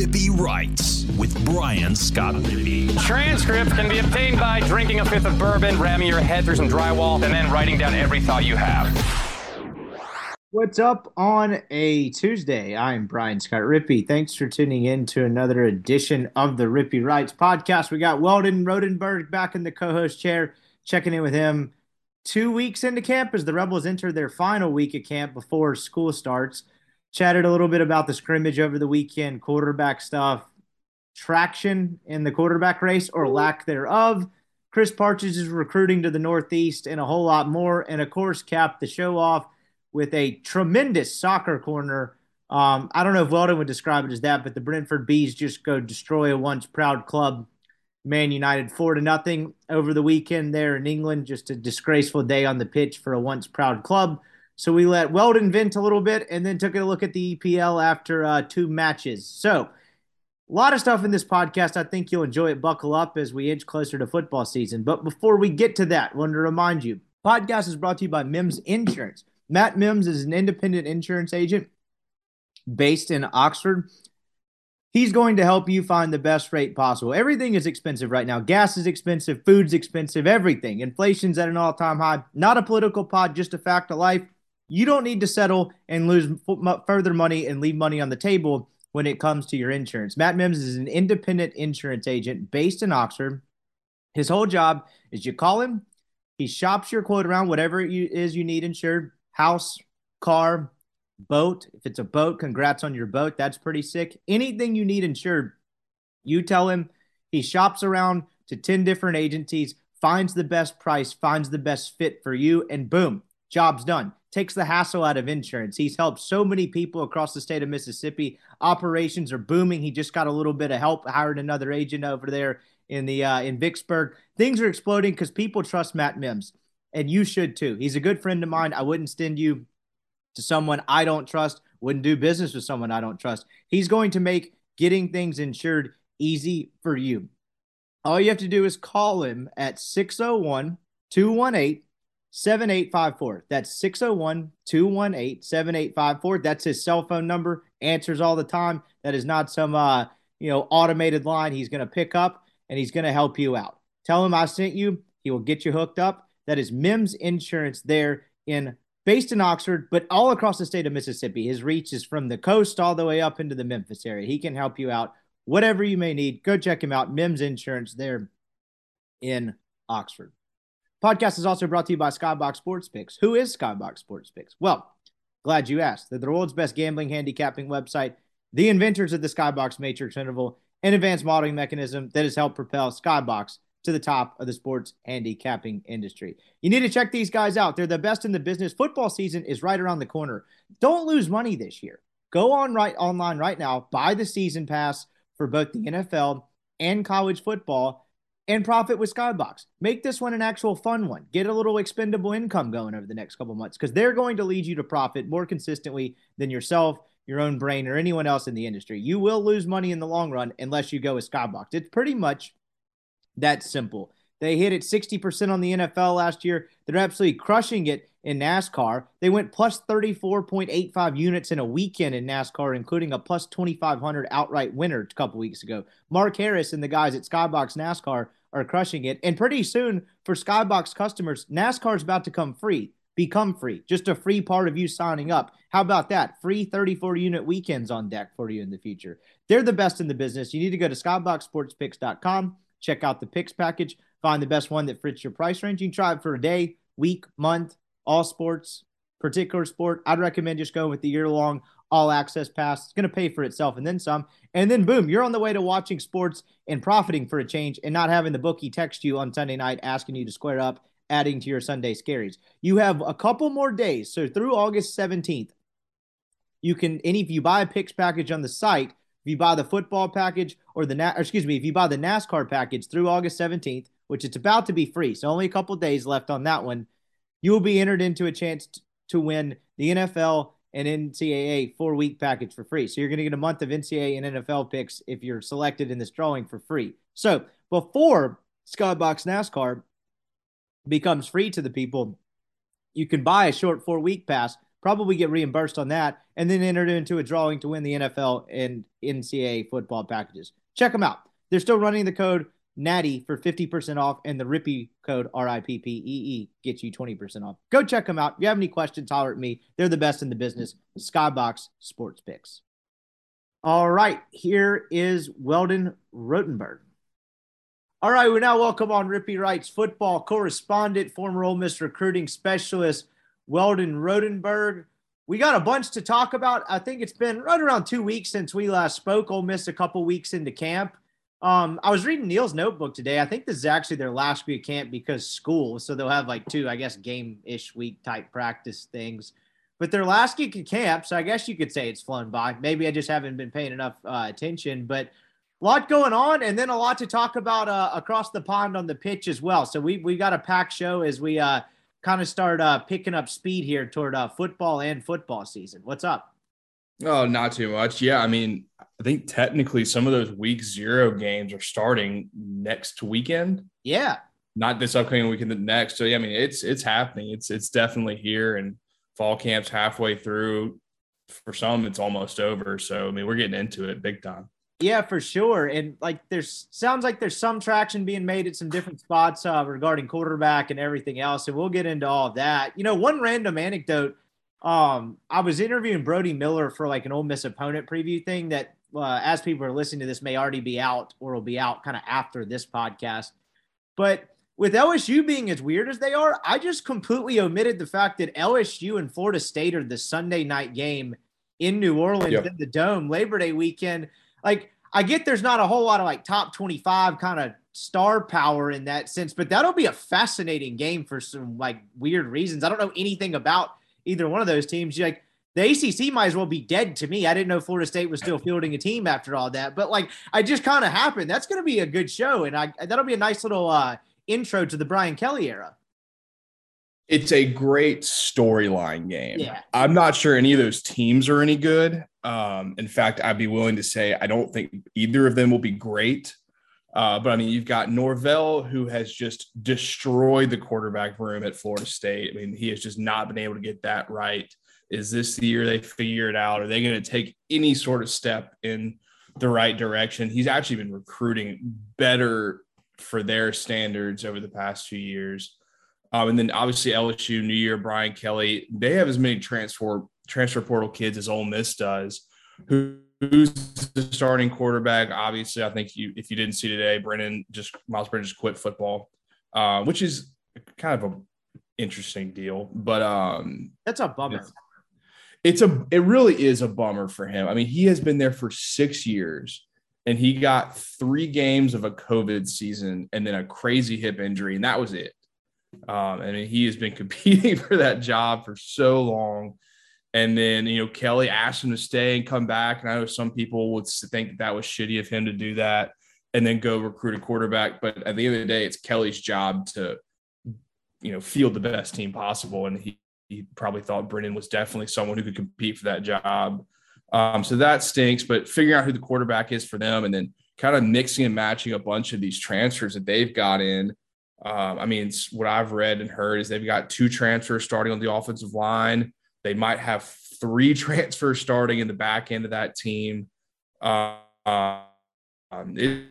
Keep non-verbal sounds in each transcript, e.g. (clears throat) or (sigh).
Rippy Writes with Brian Scott Rippy. Transcripts can be obtained by drinking a fifth of bourbon, ramming your head through some drywall, and then writing down every thought you have. What's up on a Tuesday? I'm Brian Scott Rippy. Thanks for tuning in to another edition of the Rippy Writes podcast. We got Weldon Rodenberg back in the co host chair, checking in with him two weeks into camp as the Rebels enter their final week of camp before school starts. Chatted a little bit about the scrimmage over the weekend, quarterback stuff, traction in the quarterback race or lack thereof. Chris Partridge is recruiting to the Northeast and a whole lot more. And of course, capped the show off with a tremendous soccer corner. Um, I don't know if Weldon would describe it as that, but the Brentford Bees just go destroy a once proud club, Man United, four to nothing over the weekend there in England. Just a disgraceful day on the pitch for a once proud club. So we let Weldon vent a little bit and then took a look at the EPL after uh, two matches. So a lot of stuff in this podcast. I think you'll enjoy it. Buckle up as we inch closer to football season. But before we get to that, I wanted to remind you, podcast is brought to you by Mims Insurance. Matt Mims is an independent insurance agent based in Oxford. He's going to help you find the best rate possible. Everything is expensive right now. Gas is expensive, food's expensive, everything. Inflation's at an all-time high. Not a political pod, just a fact of life. You don't need to settle and lose further money and leave money on the table when it comes to your insurance. Matt Mims is an independent insurance agent based in Oxford. His whole job is you call him, he shops your quote around whatever it is you need insured house, car, boat. If it's a boat, congrats on your boat. That's pretty sick. Anything you need insured, you tell him. He shops around to 10 different agencies, finds the best price, finds the best fit for you, and boom, job's done takes the hassle out of insurance. He's helped so many people across the state of Mississippi. Operations are booming. He just got a little bit of help, hired another agent over there in the uh, in Vicksburg. Things are exploding because people trust Matt Mims, and you should too. He's a good friend of mine. I wouldn't send you to someone I don't trust. Wouldn't do business with someone I don't trust. He's going to make getting things insured easy for you. All you have to do is call him at 601 218 7854. That's 601 218 7854. That's his cell phone number. Answers all the time. That is not some uh, you know, automated line he's going to pick up and he's going to help you out. Tell him I sent you. He will get you hooked up. That is Mims Insurance there in based in Oxford, but all across the state of Mississippi. His reach is from the coast all the way up into the Memphis area. He can help you out whatever you may need. Go check him out. Mims Insurance there in Oxford. Podcast is also brought to you by Skybox Sports Picks. Who is Skybox Sports Picks? Well, glad you asked. They're the world's best gambling handicapping website, the inventors of the Skybox Matrix interval, an advanced modeling mechanism that has helped propel Skybox to the top of the sports handicapping industry. You need to check these guys out. They're the best in the business. Football season is right around the corner. Don't lose money this year. Go on right online right now, buy the season pass for both the NFL and college football and profit with Skybox. Make this one an actual fun one. Get a little expendable income going over the next couple months because they're going to lead you to profit more consistently than yourself, your own brain, or anyone else in the industry. You will lose money in the long run unless you go with Skybox. It's pretty much that simple. They hit it 60% on the NFL last year. They're absolutely crushing it in NASCAR. They went plus 34.85 units in a weekend in NASCAR, including a plus 2,500 outright winner a couple weeks ago. Mark Harris and the guys at Skybox NASCAR are crushing it. And pretty soon for Skybox customers, NASCAR is about to come free, become free, just a free part of you signing up. How about that? Free 34 unit weekends on deck for you in the future. They're the best in the business. You need to go to skyboxsportspicks.com, check out the picks package, find the best one that fits your price range. You can try it for a day, week, month, all sports, particular sport. I'd recommend just going with the year long all access pass. It's going to pay for itself and then some. And then boom, you're on the way to watching sports and profiting for a change and not having the bookie text you on Sunday night asking you to square up, adding to your Sunday scaries. You have a couple more days. So through August 17th, you can, any if you buy a picks package on the site, if you buy the football package or the, or excuse me, if you buy the NASCAR package through August 17th, which it's about to be free, so only a couple days left on that one, you will be entered into a chance to win the NFL and NCAA four week package for free. So you're going to get a month of NCAA and NFL picks if you're selected in this drawing for free. So before Skybox NASCAR becomes free to the people, you can buy a short four week pass probably get reimbursed on that, and then enter into a drawing to win the NFL and NCAA football packages. Check them out. They're still running the code Natty for 50% off, and the Rippy code R I P P E E gets you 20% off. Go check them out. If you have any questions, holler at me. They're the best in the business. Skybox Sports Picks. All right, here is Weldon Rotenberg. All right, we now welcome on Rippy Writes football correspondent, former Ole Miss recruiting specialist, Weldon Rotenberg. We got a bunch to talk about. I think it's been right around two weeks since we last spoke. Ole Miss a couple weeks into camp. Um, I was reading Neil's notebook today. I think this is actually their last week camp because school, so they'll have like two, I guess, game-ish week type practice things. But their last week of camp, so I guess you could say it's flown by. Maybe I just haven't been paying enough uh, attention, but a lot going on, and then a lot to talk about uh, across the pond on the pitch as well. So we we got a packed show as we uh, kind of start uh, picking up speed here toward uh, football and football season. What's up? Oh, not too much. Yeah, I mean, I think technically some of those week zero games are starting next weekend. Yeah, not this upcoming weekend, the next. So yeah, I mean, it's it's happening. It's it's definitely here, and fall camp's halfway through. For some, it's almost over. So I mean, we're getting into it big time. Yeah, for sure. And like there's sounds like there's some traction being made at some different spots uh, regarding quarterback and everything else. And we'll get into all of that. You know, one random anecdote. Um, I was interviewing Brody Miller for like an Ole Miss opponent preview thing that, uh, as people are listening to this, may already be out or will be out kind of after this podcast. But with LSU being as weird as they are, I just completely omitted the fact that LSU and Florida State are the Sunday night game in New Orleans yep. in the Dome Labor Day weekend like I get there's not a whole lot of like top 25 kind of star power in that sense, but that'll be a fascinating game for some like weird reasons. I don't know anything about either one of those teams. you're Like the ACC might as well be dead to me. I didn't know Florida State was still fielding a team after all that, but like I just kind of happened. That's going to be a good show, and I that'll be a nice little uh, intro to the Brian Kelly era. It's a great storyline game. Yeah. I'm not sure any of those teams are any good. Um, in fact, I'd be willing to say I don't think either of them will be great. Uh, but I mean, you've got Norvell, who has just destroyed the quarterback room at Florida State. I mean, he has just not been able to get that right. Is this the year they figure it out? Are they going to take any sort of step in the right direction? He's actually been recruiting better for their standards over the past few years. Um, and then obviously LSU, New Year, Brian Kelly, they have as many transfer transfer portal kids as Ole Miss does. Who, who's the starting quarterback? Obviously, I think you if you didn't see today, Brennan just Myles Brennan just quit football, uh, which is kind of a interesting deal. But um, that's a bummer. It's, it's a it really is a bummer for him. I mean, he has been there for six years and he got three games of a COVID season and then a crazy hip injury, and that was it. Um, I mean, he has been (laughs) competing for that job for so long. And then, you know, Kelly asked him to stay and come back. And I know some people would think that, that was shitty of him to do that and then go recruit a quarterback. But at the end of the day, it's Kelly's job to, you know, field the best team possible. And he, he probably thought Brennan was definitely someone who could compete for that job. Um, so that stinks. But figuring out who the quarterback is for them and then kind of mixing and matching a bunch of these transfers that they've got in um, I mean, what I've read and heard is they've got two transfers starting on the offensive line. They might have three (laughs) transfers starting in the back end of that team. Uh, um, it,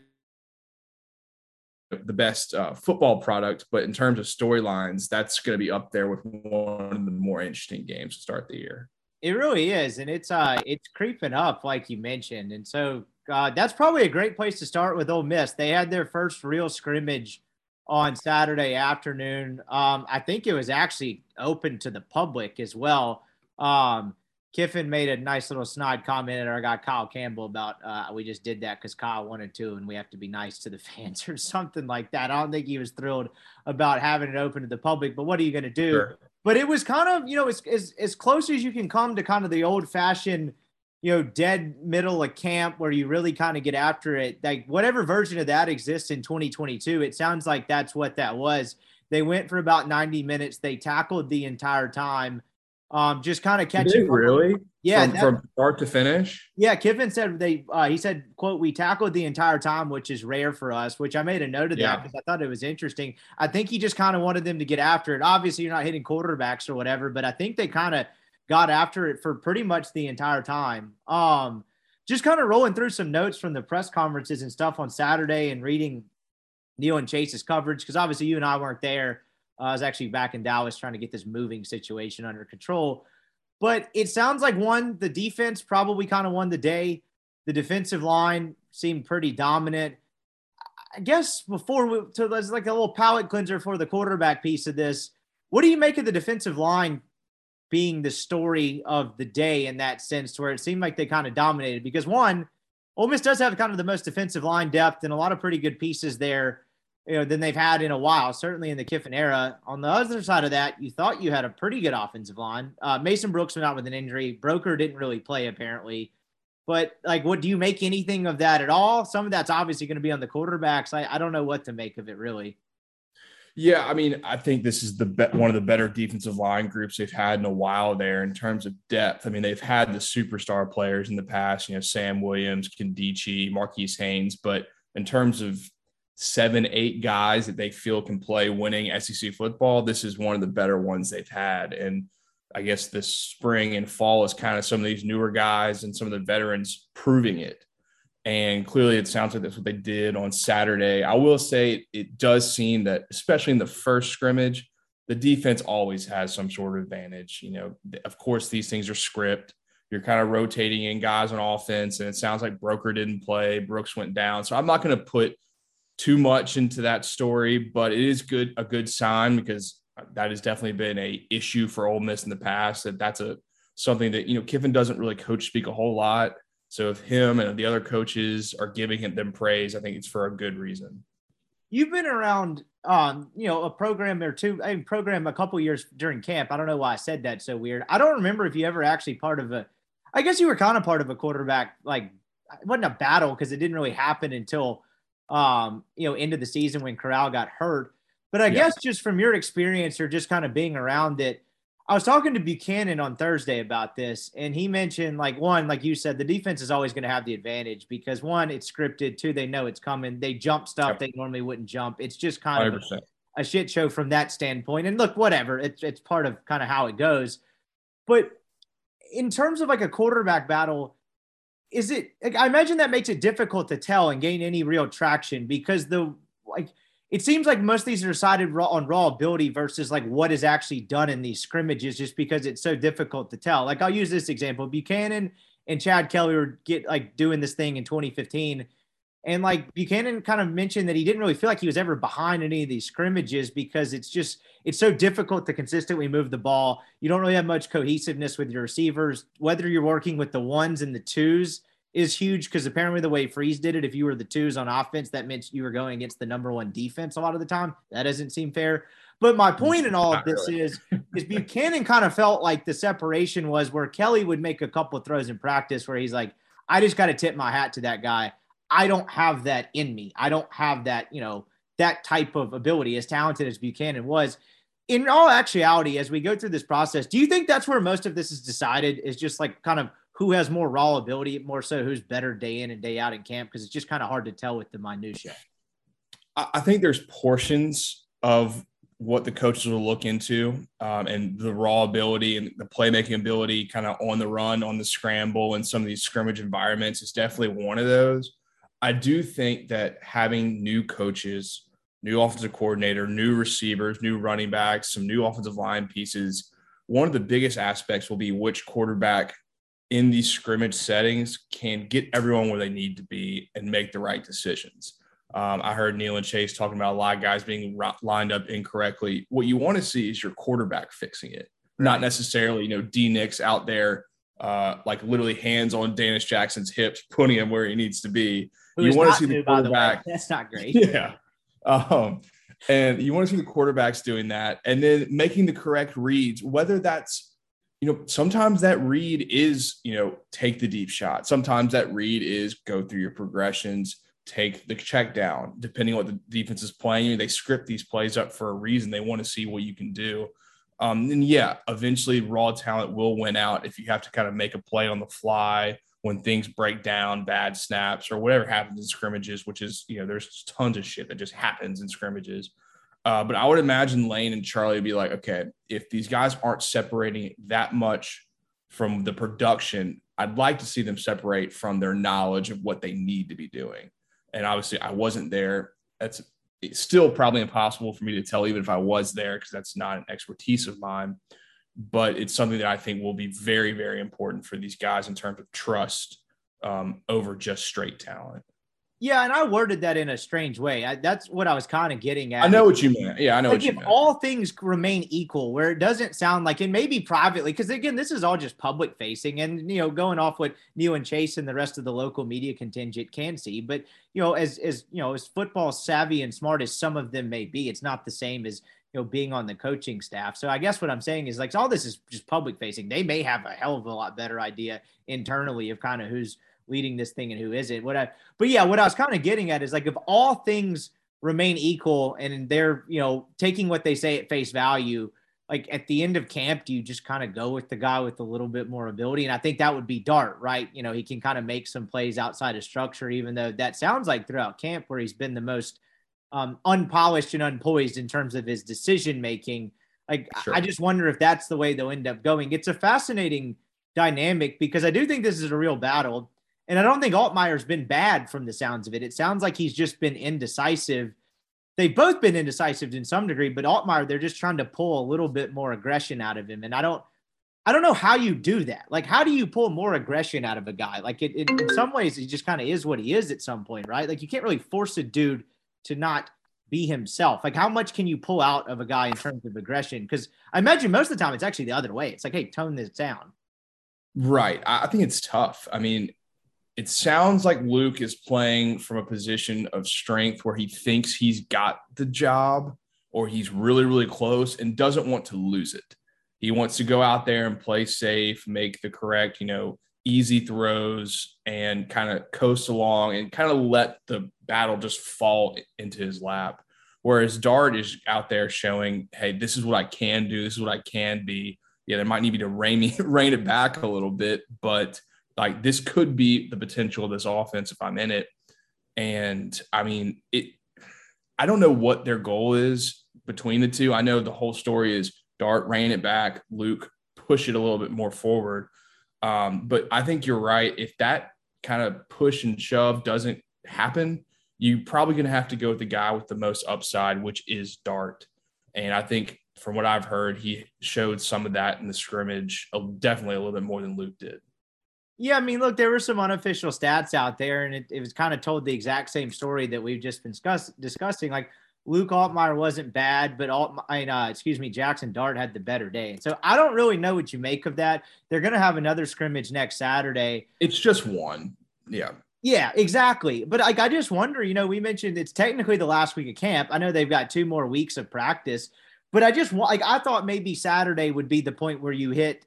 the best uh, football product, but in terms of storylines, that's going to be up there with one of the more interesting games to start the year. It really is, and it's uh, it's creeping up, like you mentioned, and so uh, that's probably a great place to start with Ole Miss. They had their first real scrimmage on Saturday afternoon. Um, I think it was actually open to the public as well. Um, Kiffin made a nice little snide comment at our guy Kyle Campbell about uh, we just did that because Kyle wanted to, and we have to be nice to the (laughs) fans or something like that. I don't think he was thrilled about having it open to the public, but what are you going to do? Sure. But it was kind of, you know, as, as, as close as you can come to kind of the old fashioned – you know, dead middle of camp where you really kind of get after it. Like whatever version of that exists in 2022, it sounds like that's what that was. They went for about 90 minutes. They tackled the entire time. Um, just kind of catching. Really? Yeah. From, that, from, start to finish. Yeah. Kiffin said they, uh, he said, quote, we tackled the entire time, which is rare for us, which I made a note of yeah. that because I thought it was interesting. I think he just kind of wanted them to get after it. Obviously, you're not hitting quarterbacks or whatever, but I think they kind of got after it for pretty much the entire time. Um, just kind of rolling through some notes from the press conferences and stuff on Saturday and reading Neil and Chase's coverage because obviously you and I weren't there. Uh, I was actually back in Dallas trying to get this moving situation under control. But it sounds like one, the defense probably kind of won the day. The defensive line seemed pretty dominant. I guess before we, there's like a little palate cleanser for the quarterback piece of this. What do you make of the defensive line being the story of the day in that sense, to where it seemed like they kind of dominated? Because one, Ole Miss does have kind of the most defensive line depth and a lot of pretty good pieces there, you know, than they've had in a while. Certainly in the Kiffin era. On the other side of that, you thought you had a pretty good offensive line. Uh, Mason Brooks went out with an injury. Broeker didn't really play apparently. But like, what do you make anything of that at all? Some of that's obviously going to be on the quarterbacks. I, I don't know what to make of it really. Yeah, I mean, I think this is the be- one of the better defensive line groups they've had in a while there in terms of depth. I mean, they've had the superstar players in the past, you know, Sam Williams, Nkemdiche, Marquis Haynes, but in terms of seven, eight guys that they feel can play winning SEC football, this is one of the better ones they've had. And I guess this spring and fall is kind of some of these newer guys and some of the veterans proving it. And clearly, it sounds like that's what they did on Saturday. I will say it, does seem that, especially in the first scrimmage, the defense always has some sort of advantage. You know, of course, these things are script. You're kind of rotating in guys on offense, and it sounds like Broeker didn't play. Brooks went down. So I'm not going to put too much into that story, but it is good a good sign because uh, that has definitely been a issue for Ole Miss in the past. That that's a something that you know Kiffin doesn't really coach speak a whole lot. So if him and the other coaches are giving him them praise, I think it's for a good reason. You've been around, um, you know, a program or two, a program a couple years during camp. I don't know why I said that so weird. I don't remember if you ever actually part of a. I guess you were kind of part of a quarterback like it wasn't a battle because it didn't really happen until um, you know, into the season when Corral got hurt. But I yeah. guess just from your experience or just kind of being around it, I was talking to Buchanan on Thursday about this, and he mentioned like one, like you said, the defense is always going to have the advantage because one, it's scripted. Two, they know it's coming. They jump stuff yep. they normally wouldn't jump. It's just kind 100%. of a, a shit show from that standpoint. And look, whatever, it's it's part of kind of how it goes. But in terms of like a quarterback battle, is it? Like, I imagine that makes it difficult to tell and gain any real traction because the like it seems like most of these are decided raw, on raw ability versus like what is actually done in these scrimmages just because it's so difficult to tell. Like I'll use this example. Buchanan and Chad Kelly were get like doing this thing in 2015. And like Buchanan kind of mentioned that he didn't really feel like he was ever behind any of these scrimmages because it's just it's so difficult to consistently move the ball. You don't really have much cohesiveness with your receivers, whether you're working with the ones and the twos is huge because apparently the way Freeze did it, if you were the twos on offense, that meant you were going against the number one defense a lot of the time. That doesn't seem fair. But my point in all of this really. is, is Buchanan kind of felt like the separation was where Kelly would make a couple of throws in practice where he's like, I just got to tip my hat to that guy. I don't have that in me. I don't have that, you know, that type of ability as talented as Buchanan was. In all actuality, as we go through this process, do you think that's where most of this is decided? Is just like kind of who has more raw ability, more so who's better day in and day out in camp? Because it's just kind of hard to tell with the minutia. I think there's portions of what the coaches will look into um, and the raw ability and the playmaking ability kind of on the run, on the scramble, and some of these scrimmage environments is definitely one of those. I do think that having new coaches, new offensive coordinator, new receivers, new running backs, some new offensive line pieces, one of the biggest aspects will be which quarterback in these scrimmage settings can get everyone where they need to be and make the right decisions. Um, I heard Neil and Chase talking about a lot of guys being lined up incorrectly. What you want to see is your quarterback fixing it, not necessarily, you know, D Nix out there, uh, like literally hands on Dannis Jackson's hips, putting him where he needs to be. Who you want to see the quarterback. The That's not great. (laughs) Yeah. Um, and you want to see the quarterbacks doing that and then making the correct reads, whether that's you know, sometimes that read is, you know, take the deep shot. Sometimes that read is go through your progressions, take the check down, depending on what the defense is playing. They script these plays up for a reason. They want to see what you can do. Um, and yeah, eventually raw talent will win out if you have to kind of make a play on the fly when things break down, bad snaps, or whatever happens in scrimmages, which is, you know, there's tons of shit that just happens in scrimmages. Uh, but I would imagine Lane and Charlie would be like, okay, if these guys aren't separating that much from the production, I'd like to see them separate from their knowledge of what they need to be doing. And obviously, I wasn't there. That's still probably impossible for me to tell, even if I was there, because that's not an expertise of mine. But it's something that I think will be very, very important for these guys in terms of trust um, over just straight talent. Yeah, and I worded that in a strange way. I, that's what I was kind of getting at. I know what you mean. Yeah, I know like what you if all things remain equal, where it doesn't sound like, and maybe privately, because again, this is all just public facing, and you know, going off what Neil and Chase and the rest of the local media contingent can see. But you know, as as you know, as football savvy and smart as some of them may be, it's not the same as you know being on the coaching staff. So I guess what I'm saying is like all this is just public facing. They may have a hell of a lot better idea internally of kind of who's leading this thing and who isn't. What I, but yeah, what I was kind of getting at is like if all things remain equal and they're you know taking what they say at face value, like at the end of camp, do you just kind of go with the guy with a little bit more ability? And I think that would be Dart, right? You know, he can kind of make some plays outside of structure, even though that sounds like throughout camp where he's been the most um, unpolished and unpoised in terms of his decision making. Like Sure. I just wonder if that's the way they'll end up going. It's a fascinating dynamic because I do think this is a real battle. And I don't think Altmyer's been bad from the sounds of it. It sounds like he's just been indecisive. They've both been indecisive in some degree, but Altmyer, they're just trying to pull a little bit more aggression out of him. And I don't, I don't know how you do that. Like, how do you pull more aggression out of a guy? Like, it, it, in some ways, he just kind of is what he is at some point, right? Like, you can't really force a dude to not be himself. Like, how much can you pull out of a guy in terms of aggression? Because I imagine most of the time it's actually the other way. It's like, hey, tone this down. Right. I I think it's tough. I mean, it sounds like Luke is playing from a position of strength where he thinks he's got the job or he's really, really close and doesn't want to lose it. He wants to go out there and play safe, make the correct, you know, easy throws and kind of coast along and kind of let the battle just fall into his lap. Whereas Dart is out there showing, hey, this is what I can do. This is what I can be. Yeah, they might need me to rein rein it back a little bit, but like this could be the potential of this offense if I'm in it. And I mean, it I don't know what their goal is between the two. I know the whole story is Dart rein it back, Luke push it a little bit more forward. Um, but I think you're right. If that kind of push and shove doesn't happen, you're probably going to have to go with the guy with the most upside, which is Dart. And I think from what I've heard, he showed some of that in the scrimmage, definitely a little bit more than Luke did. Yeah, I mean, look, there were some unofficial stats out there, and it, it was kind of told the exact same story that we've just been discuss, discussing. Like Luke Altmyer wasn't bad, but Alt, uh, excuse me, Jackson Dart had the better day. And so I don't really know what you make of that. They're going to have another scrimmage next Saturday. It's just one. Yeah. Yeah, exactly. But like, I just wonder, you know, we mentioned it's technically the last week of camp. I know they've got two more weeks of practice, but I just want, like, I thought maybe Saturday would be the point where you hit,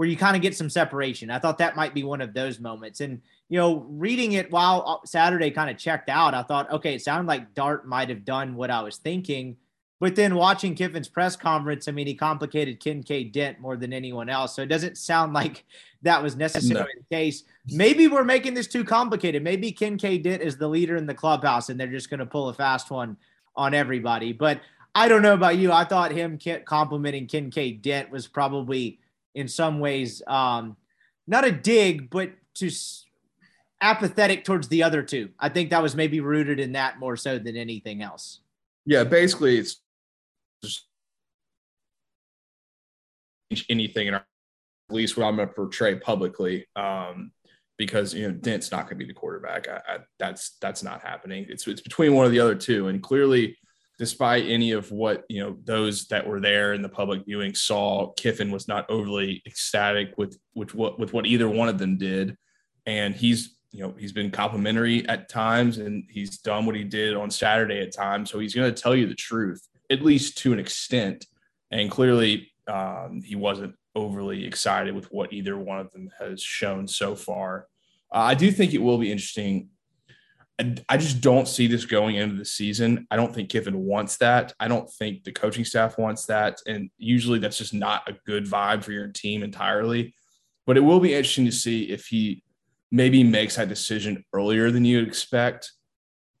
where you kind of get some separation. I thought that might be one of those moments. And, you know, reading it while uh, Saturday kind of checked out, I thought, okay, it sounded like Dart might have done what I was thinking. But then watching Kiffin's press conference, I mean, he complicated Kinkead Dent more than anyone else. So it doesn't sound (laughs) like that was necessarily No. the case. Maybe we're making this too complicated. Maybe Kinkead Dent is the leader in the clubhouse and they're just going to pull a fast one on everybody. But I don't know about you. I thought him complimenting Kinkead Dent was probably in some ways um, not a dig, but to apathetic towards the other two. I think that was maybe rooted in that more so than anything else. Yeah. Basically, it's anything in our, at least what I'm going to portray publicly. Um, because you know Dent's not going to be the quarterback. I, I, that's that's not happening. It's it's between one of the other two, and clearly, despite any of what you know those that were there in the public viewing saw, Kiffin was not overly ecstatic with with what with what either one of them did, and he's you know he's been complimentary at times, and he's done what he did on Saturday at times, so he's going to tell you the truth at least to an extent, and clearly um, he wasn't overly excited with what either one of them has shown so far. Uh, I do think it will be interesting. I, just don't see this going into the season. I don't think Kiffin wants that. I don't think the coaching staff wants that. And usually that's just not a good vibe for your team entirely. But it will be interesting to see if he maybe makes that decision earlier than you'd expect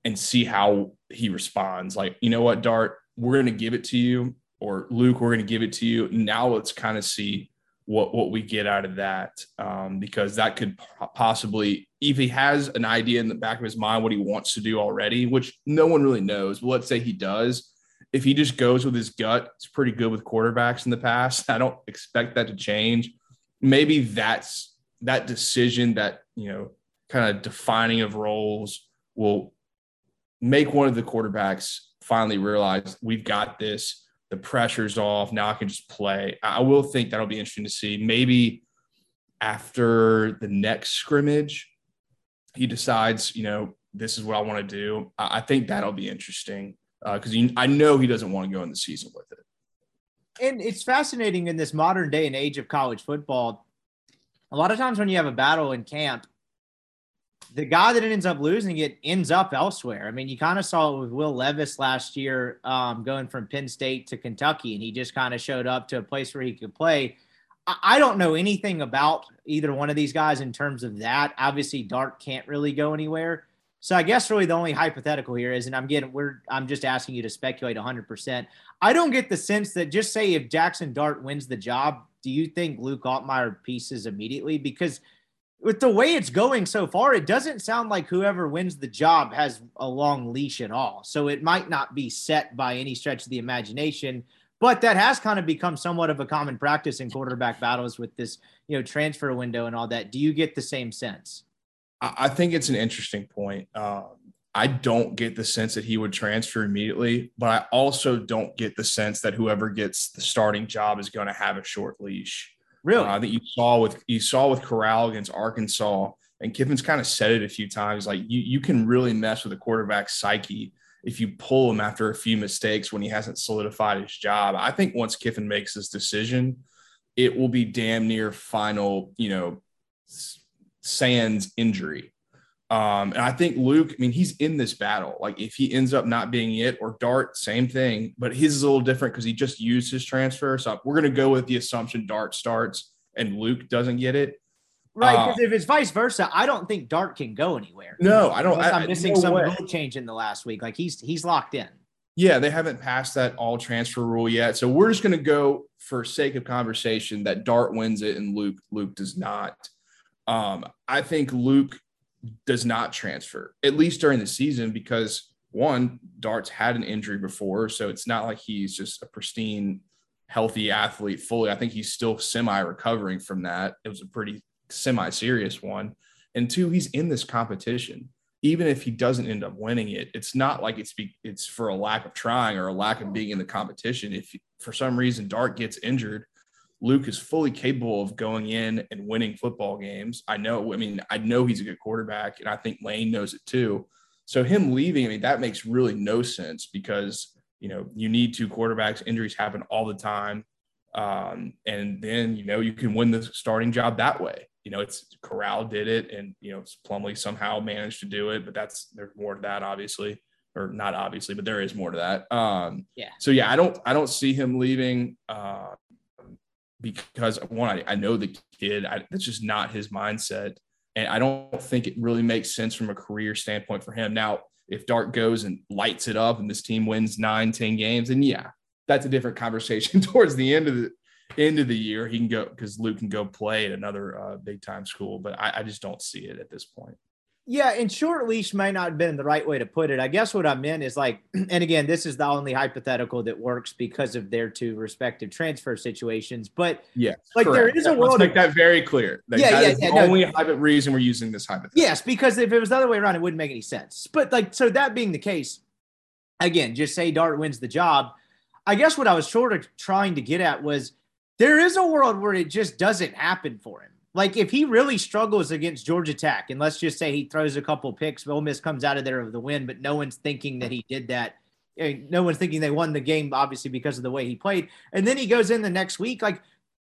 and see how he responds. Like, you know what, Dart, we're going to give it to you, or Luke, we're going to give it to you. Now let's kind of see what what we get out of that um, because that could possibly if he has an idea in the back of his mind what he wants to do already which no one really knows but let's say he does if he just goes with his gut it's pretty good with quarterbacks in the past. (laughs) I don't expect that to change. Maybe that's that decision that you know kind of defining of roles will make one of the quarterbacks finally realize we've got this the pressure's off. Now I can just play. I will think that'll be interesting to see. Maybe after the next scrimmage, he decides, you know, this is what I want to do. I think that'll be interesting because uh, I know he doesn't want to go in the season with it. And it's fascinating in this modern day and age of college football. A lot of times when you have a battle in camp, the guy that ends up losing it ends up elsewhere. I mean, you kind of saw it with Will Levis last year, um, going from Penn State to Kentucky, and he just kind of showed up to a place where he could play. I, I don't know anything about either one of these guys in terms of that. Obviously, Dart can't really go anywhere. So I guess really the only hypothetical here is, and I'm getting we're I'm just asking you to speculate 100. percent I don't get the sense that just say if Jackson Dart wins the job, do you think Luke Altmyer pieces immediately? Because with the way it's going so far, it doesn't sound like whoever wins the job has a long leash at all. So it might not be set by any stretch of the imagination, but that has kind of become somewhat of a common practice in quarterback battles with this, you know, transfer window and all that. Do you get the same sense? I think it's an interesting point. Um, I don't get the sense that he would transfer immediately, but I also don't get the sense that whoever gets the starting job is going to have a short leash. Really? Uh, that you saw with you saw with Corral against Arkansas, and Kiffin's kind of said it a few times. Like you, you can really mess with a quarterback's psyche if you pull him after a few mistakes when he hasn't solidified his job. I think once Kiffin makes this decision, it will be damn near final. You know, Sands injury. Um, and I think Luke, I mean, he's in this battle. Like if he ends up not being it or Dart, same thing, but his is a little different because he just used his transfer. So we're going to go with the assumption Dart starts and Luke doesn't get it. Right. Because uh, if it's vice versa, I don't think Dart can go anywhere. No, I don't. I, am missing no some rule change in the last week. Like he's he's locked in. Yeah, they haven't passed that all transfer rule yet. So we're just going to go for sake of conversation that Dart wins it and Luke Luke does not. Um, I think Luke does not transfer, at least during the season, because one, Dart's had an injury before. So it's not like he's just a pristine, healthy athlete fully. I think he's still semi recovering from that. It was a pretty semi serious one. And two, he's in this competition. Even if he doesn't end up winning it, it's not like it's be, it's for a lack of trying or a lack of being in the competition. If for some reason Dart gets injured, Luke is fully capable of going in and winning football games. I know, I mean, I know he's a good quarterback, and I think Lane knows it too. So him leaving, I mean, that makes really no sense because you know you need two quarterbacks. Injuries happen all the time, um, and then you know you can win the starting job that way. You know, it's Corral did it, and you know Plumlee somehow managed to do it, but that's there's more to that, obviously, or not obviously, but there is more to that. Um, yeah. So yeah, I don't I don't see him leaving. Uh, because one, I, I know the kid. I, that's just not his mindset, and I don't think it really makes sense from a career standpoint for him. Now, if Dart goes and lights it up, and this team wins nine, ten games, and yeah, that's a different conversation. (laughs) Towards the end of the end of the year, he can go because Luke can go play at another uh, big time school, but I, I just don't see it at this point. Yeah, and short leash might not have been the right way to put it. I guess what I meant is like, (clears throat) and again, this is the only hypothetical that works because of their two respective transfer situations. But yeah, like correct. there is a world. Let's make that very clear. Like, yeah, yeah, yeah. The no, only no. reason we're using this hypothetical. Yes, because if it was the other way around, it wouldn't make any sense. But like, so that being the case, again, just say Dart wins the job. I guess what I was sort of trying to get at was there is a world where it just doesn't happen for him like if he really struggles against Georgia Tech, and let's just say he throws a couple picks, Ole Miss comes out of there with the win, but no one's thinking that he did that. Eh, no one's thinking they won the game, obviously because of the way he played. And then he goes in the next week, like,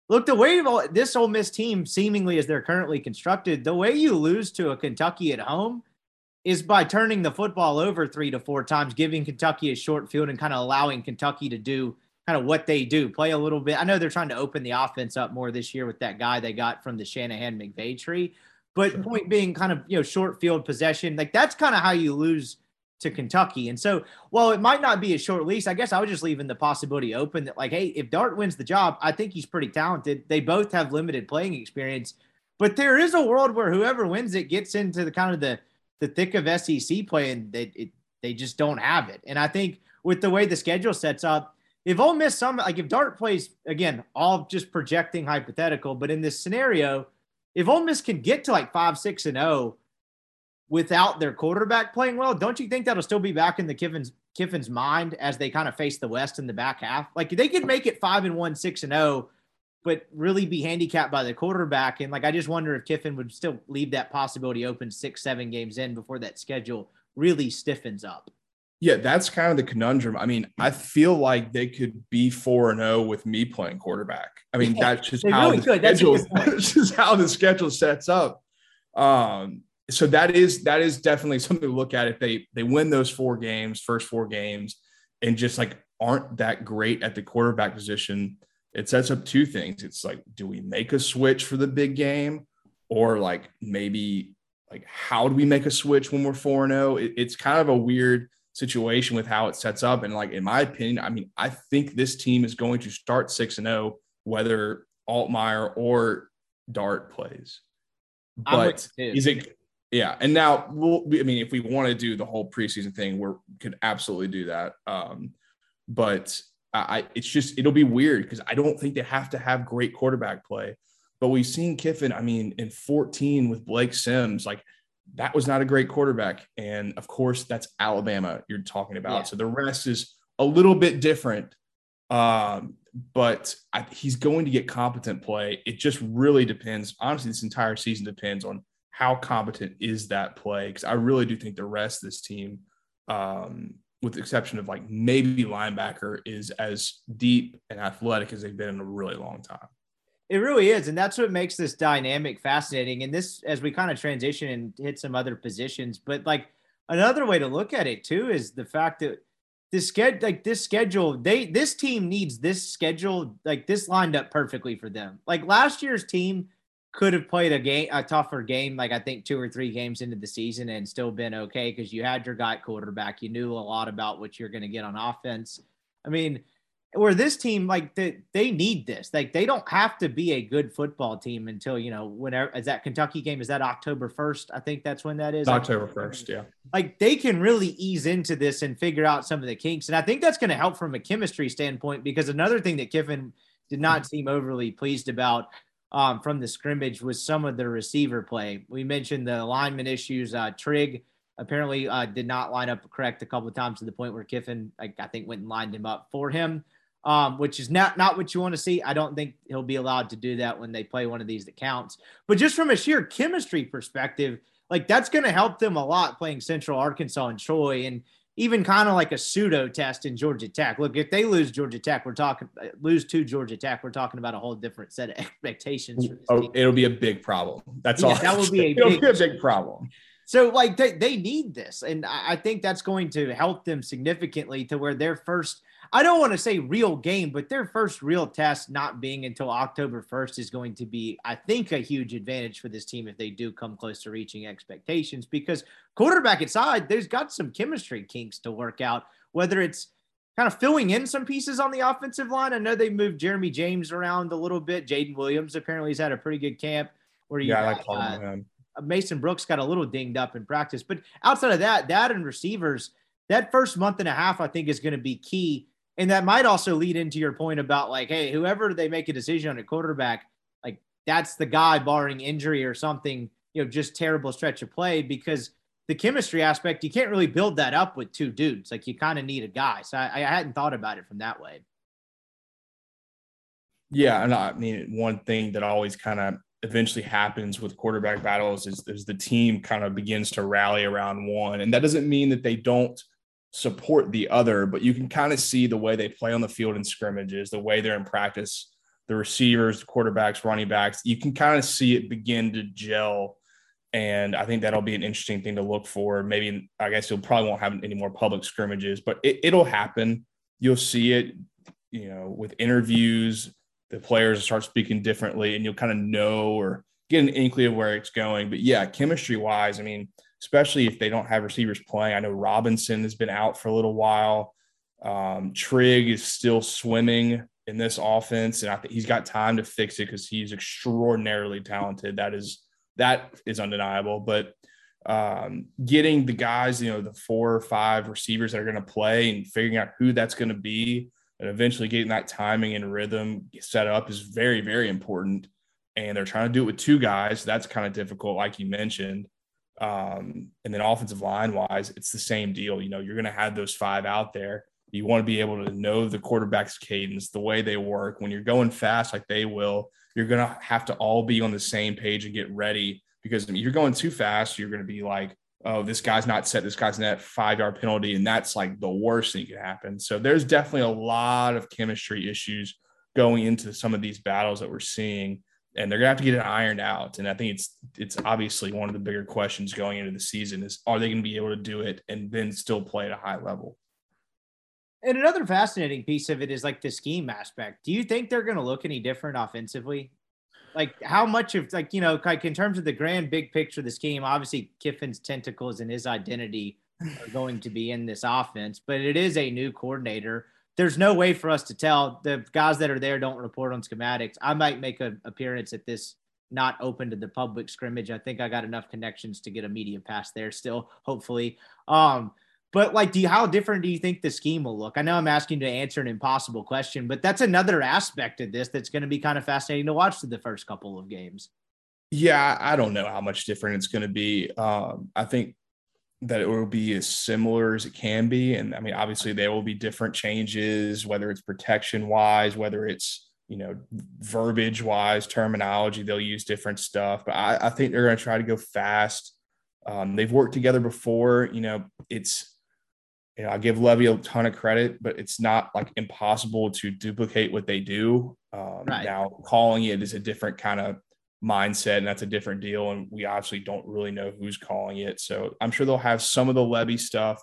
look, the way this Ole Miss team, seemingly as they're currently constructed, the way you lose to a Kentucky at home is by turning the football over three to four times, giving Kentucky a short field and kind of allowing Kentucky to do kind of what they do, play a little bit. I know they're trying to open the offense up more this year with that guy they got from the Shanahan McVay tree. But sure. point being, kind of you know, short field possession, like that's kind of how you lose to Kentucky. And so, while it might not be a short lease, I guess I was just leaving the possibility open that, like, hey, if Dart wins the job, I think he's pretty talented. They both have limited playing experience, but there is a world where whoever wins it gets into the kind of the the thick of SEC play, and they it, they just don't have it. And I think with the way the schedule sets up, if Ole Miss some like if Dart plays again, all just projecting hypothetical, but in this scenario, if Ole Miss can get to like five, six, and zero oh without their quarterback playing well, don't you think that'll still be back in the Kiffin's Kiffin's mind as they kind of face the West in the back half? Like they could make it five and one, six and zero, oh, but really be handicapped by the quarterback. And like I just wonder if Kiffin would still leave that possibility open six, seven games in before that schedule really stiffens up. Yeah, that's kind of the conundrum. I mean, I feel like they could be four and zero oh with me playing quarterback. I mean, yeah, that's just how really the schedule. (laughs) That's just how the schedule sets up. Um, so that is that is definitely something to look at if they they win those four games, first four games, and just like aren't that great at the quarterback position. It sets up two things. It's like, do we make a switch for the big game, or like maybe like how do we make a switch when we're four and zero? Oh? It's kind of a weird situation with how it sets up. And like in my opinion, I mean, I think this team is going to start six and zero, oh, whether Altmyer or Dart plays. But is it yeah, and now we'll. I mean, if we want to do the whole preseason thing, we could absolutely do that. Um, but I, it's just it'll be weird because I don't think they have to have great quarterback play. But we've seen Kiffin. I mean, in 14 with Blake Sims, like that was not a great quarterback, and of course that's Alabama you're talking about. Yeah. So the rest is a little bit different. Um, but I, he's going to get competent play. It just really depends. Honestly, this entire season depends on how competent is that play? Because I really do think the rest of this team, um, with the exception of like maybe linebacker, is as deep and athletic as they've been in a really long time. It really is. And that's what makes this dynamic fascinating. And this, as we kind of transition and hit some other positions, but like another way to look at it too is the fact that this schedule, like this schedule, they, this team needs this schedule, like this lined up perfectly for them. Like last year's team could have played a game, a tougher game, like I think two or three games into the season, and still been okay because you had your guy quarterback. You knew a lot about what you're going to get on offense. I mean, where this team, like they, they need this. Like they don't have to be a good football team until you know whenever is that Kentucky game? Is that October first? I think that's when that is. October first, yeah. Like they can really ease into this and figure out some of the kinks, and I think that's going to help from a chemistry standpoint because another thing that Kiffin did not seem overly pleased about um, from the scrimmage was some of the receiver play. We mentioned the alignment issues. Uh, Trigg apparently uh, did not line up correct a couple of times to the point where Kiffin, I, I think, went and lined him up for him, um, which is not not what you want to see. I don't think he'll be allowed to do that when they play one of these that counts. But just from a sheer chemistry perspective, like that's going to help them a lot playing Central Arkansas and Troy. And even kind of like a pseudo test in Georgia Tech. Look, if they lose Georgia Tech, we're talking lose to Georgia Tech. We're talking about a whole different set of (laughs) expectations. oh, it'll be a big problem. That's yeah, all. That will be a (laughs) big, be a big problem. (laughs) So, like, they, they need this, and I think that's going to help them significantly to where their first I don't want to say real game, but their first real test not being until October 1st is going to be, I think, a huge advantage for this team if they do come close to reaching expectations because quarterback aside, there's got some chemistry kinks to work out, whether it's kind of filling in some pieces on the offensive line. I know they moved Jeremy James around a little bit. Jaden Williams apparently has had a pretty good camp. Where you yeah, got, I like uh, Mason Brooks got a little dinged up in practice, but outside of that, that and receivers, that first month and a half, I think, is going to be key and that might also lead into your point about like, hey, whoever they make a decision on a quarterback, like that's the guy barring injury or something, you know, just terrible stretch of play because the chemistry aspect, you can't really build that up with two dudes. Like you kind of need a guy. So I, I hadn't thought about it from that way. Yeah. And I mean, one thing that always kind of eventually happens with quarterback battles is, is the team kind of begins to rally around one. And that doesn't mean that they don't – support the other, but you can kind of see the way they play on the field in scrimmages, the way they're in practice, the receivers, the quarterbacks, running backs. You can kind of see it begin to gel. And I think that'll be an interesting thing to look for. Maybe, I guess you'll probably won't have any more public scrimmages, but it, it'll happen. You'll see it, you know, with interviews, the players start speaking differently, and you'll kind of know or get an inkling of where it's going. But yeah, chemistry wise, I mean, especially if they don't have receivers playing. I know Robinson has been out for a little while. Um, is still swimming in this offense, and I think he's got time to fix it because he's extraordinarily talented. That is that is undeniable. But um, getting the guys, you know, the four or five receivers that are going to play and figuring out who that's going to be, and eventually getting that timing and rhythm set up is very, very important. And they're trying to do it with two guys. That's kind of difficult, like you mentioned. Um, and then offensive line wise, it's the same deal. You know, you're going to have those five out there. You want to be able to know the quarterback's cadence, the way they work. When you're going fast like they will, you're going to have to all be on the same page and get ready because if you're going too fast, you're going to be like, oh, this guy's not set, this guy's net five yard penalty. And that's like the worst thing could happen. So there's definitely a lot of chemistry issues going into some of these battles that we're seeing and they're gonna have to get it ironed out. And I think it's it's obviously one of the bigger questions going into the season is are they to be able to do it and then still play at a high level? And another fascinating piece of it is like the scheme aspect. Do you think they're to look any different offensively? Like how much of like you know like in terms of the grand big picture of the scheme, obviously Kiffin's tentacles and his identity are going to be in this offense, but it is a new coordinator there's no way for us to tell. The guys that are there don't report on schematics. I might make an appearance at this not open to the public scrimmage. I think I got enough connections to get a media pass there still, hopefully. Um, but like, do you, how different do you think the scheme will look? I know I'm asking to answer an impossible question, but that's another aspect of this that's going to be kind of fascinating to watch through the first couple of games. Yeah, I don't know how much different it's going to be. Um, I think that it will be as similar as it can be. And I mean, obviously, there will be different changes, whether it's protection wise, whether it's you know verbiage wise, terminology. They'll use different stuff, but I, I think they're going to try to go fast. Um, they've worked together before. You know, it's you know I give Lebby a ton of credit, but it's not like impossible to duplicate what they do. Um, right. Now, calling it is a different kind of mindset, and that's a different deal. And we obviously don't really know who's calling it. So I'm sure they'll have some of the Lebby stuff,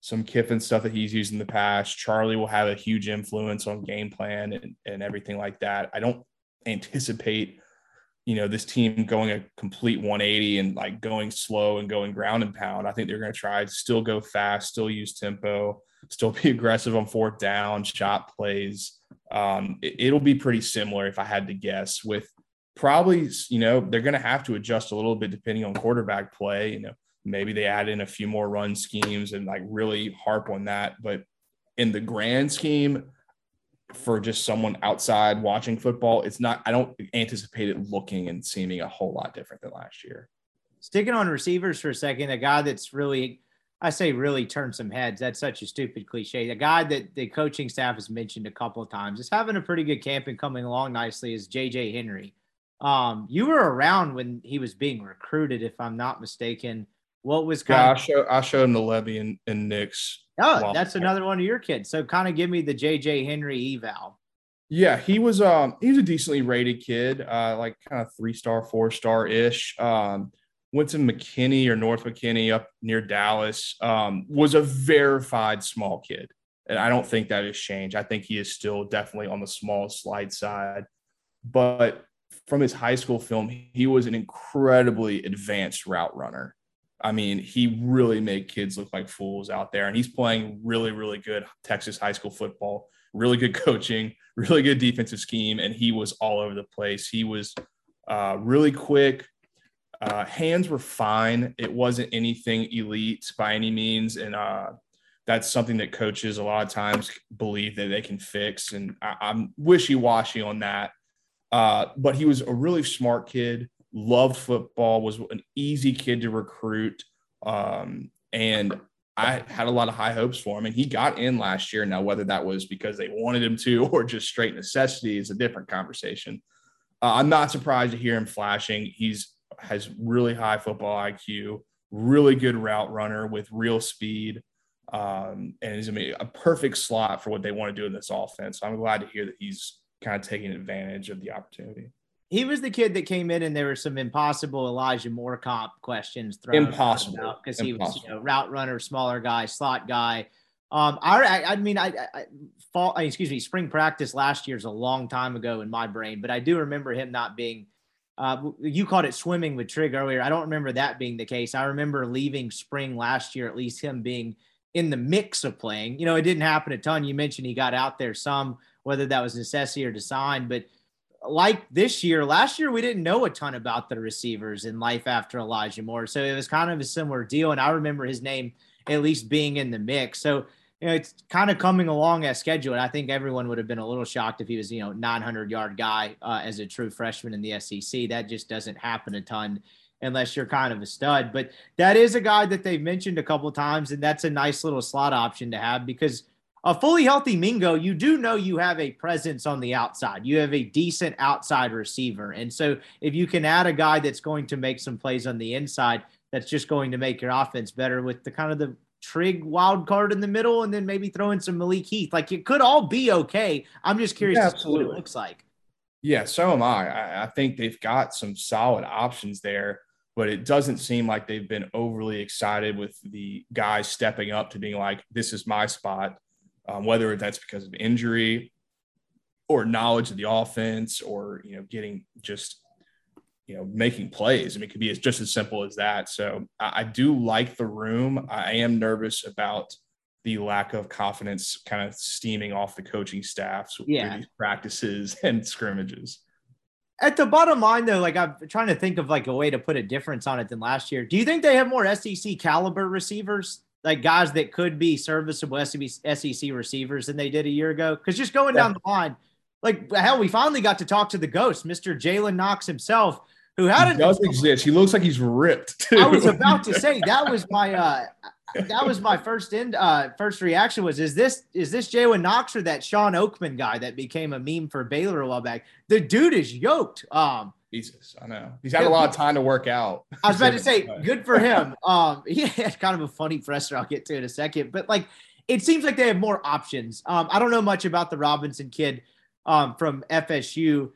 some Kiffin stuff that he's used in the past. Charlie will have a huge influence on game plan and, and everything like that. I don't anticipate, you know, this team going a complete 180 and like going slow and going ground and pound. I think they're going to try to still go fast, still use tempo, still be (laughs) aggressive on fourth down, shot plays. Um, it, will be pretty similar if I had to guess with probably, you know, they're going to have to adjust a little bit depending on quarterback play. You know, maybe they add in a few more run schemes and like really harp on that. But in the grand scheme, for just someone outside watching football, it's not, I don't anticipate it looking and seeming a whole lot different than last year. Sticking on receivers for a second, a guy that's really, I say really turned some heads. That's such a stupid cliche. The guy that the coaching staff has mentioned a couple of times is having a pretty good camp and coming along nicely is JJ Henry. Um, you were around when he was being recruited, if I'm not mistaken. What was kind yeah, of I, show, I showed him the Lebby and, and Nick's. Oh, that's another one of your kids. So kind of give me the JJ Henry eval. Yeah, he was um he was a decently rated kid, uh like kind of three star, four star ish. Um went to McKinney or North McKinney up near Dallas. Um, was a verified small kid. And I don't think that has changed. I think he is still definitely on the small slide side. But from his high school film, he was an incredibly advanced route runner. I mean, he really made kids look like fools out there, and he's playing really, really good Texas high school football, really good (laughs) coaching, really good defensive scheme, and he was all over the place. He was uh, really quick. Uh, hands were fine. It wasn't anything elite by any means, and uh, that's something that coaches a lot of times believe that they can fix. And I, I'm wishy washy on that. Uh, but he was a really smart kid, loved football, was an easy kid to recruit. Um, and I had a lot of high hopes for him. And he got in last year. Now, whether that was because they wanted him to (laughs) or just straight necessity is a different conversation. Uh, I'm not surprised to hear him flashing. He's has really high football IQ, really good route runner with real speed. Um, and he's a perfect slot for what they want to do in this offense. So I'm glad to hear that he's kind of taking advantage of the opportunity. He was the kid that came in, and there were some impossible Elijah Moore comp questions thrown impossible because he was you know, route runner, smaller guy, slot guy. Um, I, I mean, I, I fall, excuse me, spring practice last year is a long time ago in my brain, but I do remember him not being uh, you called it swimming with Trig earlier. I don't remember that being the case. I remember leaving spring last year, at least him being in the mix of playing. You know, it didn't happen a ton. You mentioned he got out there some, whether that was necessity or design, but like this year, last year we didn't know a ton about the receivers in life after Elijah Moore. So it was kind of a similar deal. And I remember his name at least being in the mix. So you know, it's kind of coming along as scheduled. I think everyone would have been a little shocked if he was, you know, 900 yard guy uh, as a true freshman in the SEC. That just doesn't happen a ton unless you're kind of a stud. But that is a guy that they've mentioned a couple times, and that's a nice little slot option to have because a fully healthy Mingo, you do know you have a presence on the outside. You have a decent outside receiver. And so if you can add a guy that's going to make some plays on the inside, that's just going to make your offense better with the kind of the Trig wild card in the middle, and then maybe throw in some Malik Heath. Like it could all be okay. I'm just curious yeah, what it looks like. Yeah, so am I. I. I think they've got some solid options there, but it doesn't seem like they've been overly excited with the guys stepping up to being like, "This is my spot." Um, whether that's because of injury or knowledge of the offense, or you know, getting just you know, making plays. I mean, it could be as, just as simple as that. So I, I do like the room. I am nervous about the lack of confidence kind of steaming off the coaching staffs yeah. these practices (laughs) and scrimmages. At the bottom line, though, like I'm trying to think of like a way to put a difference on it than last year. Do you think they have more SEC caliber receivers, like guys that could be serviceable SEC receivers than they did a year ago? Because just going yeah. down the line, like hell, we finally got to talk to the ghost, Mr. Jalen Knox himself who had he does exist. He looks like he's ripped. Too. I was about to (laughs) say that was my uh that was my first end uh first reaction was is this is this Jalen Knox or that Shawn Oakman guy that became a meme for Baylor a while back? The dude is yoked. Um Jesus, I know. He's had a lot of time to work out. (laughs) I was about to (laughs) say, good for him. (laughs) Um, he had kind of a funny presser I'll get to in a second, but like it seems like they have more options. Um, I don't know much about the Robinson kid um, from FSU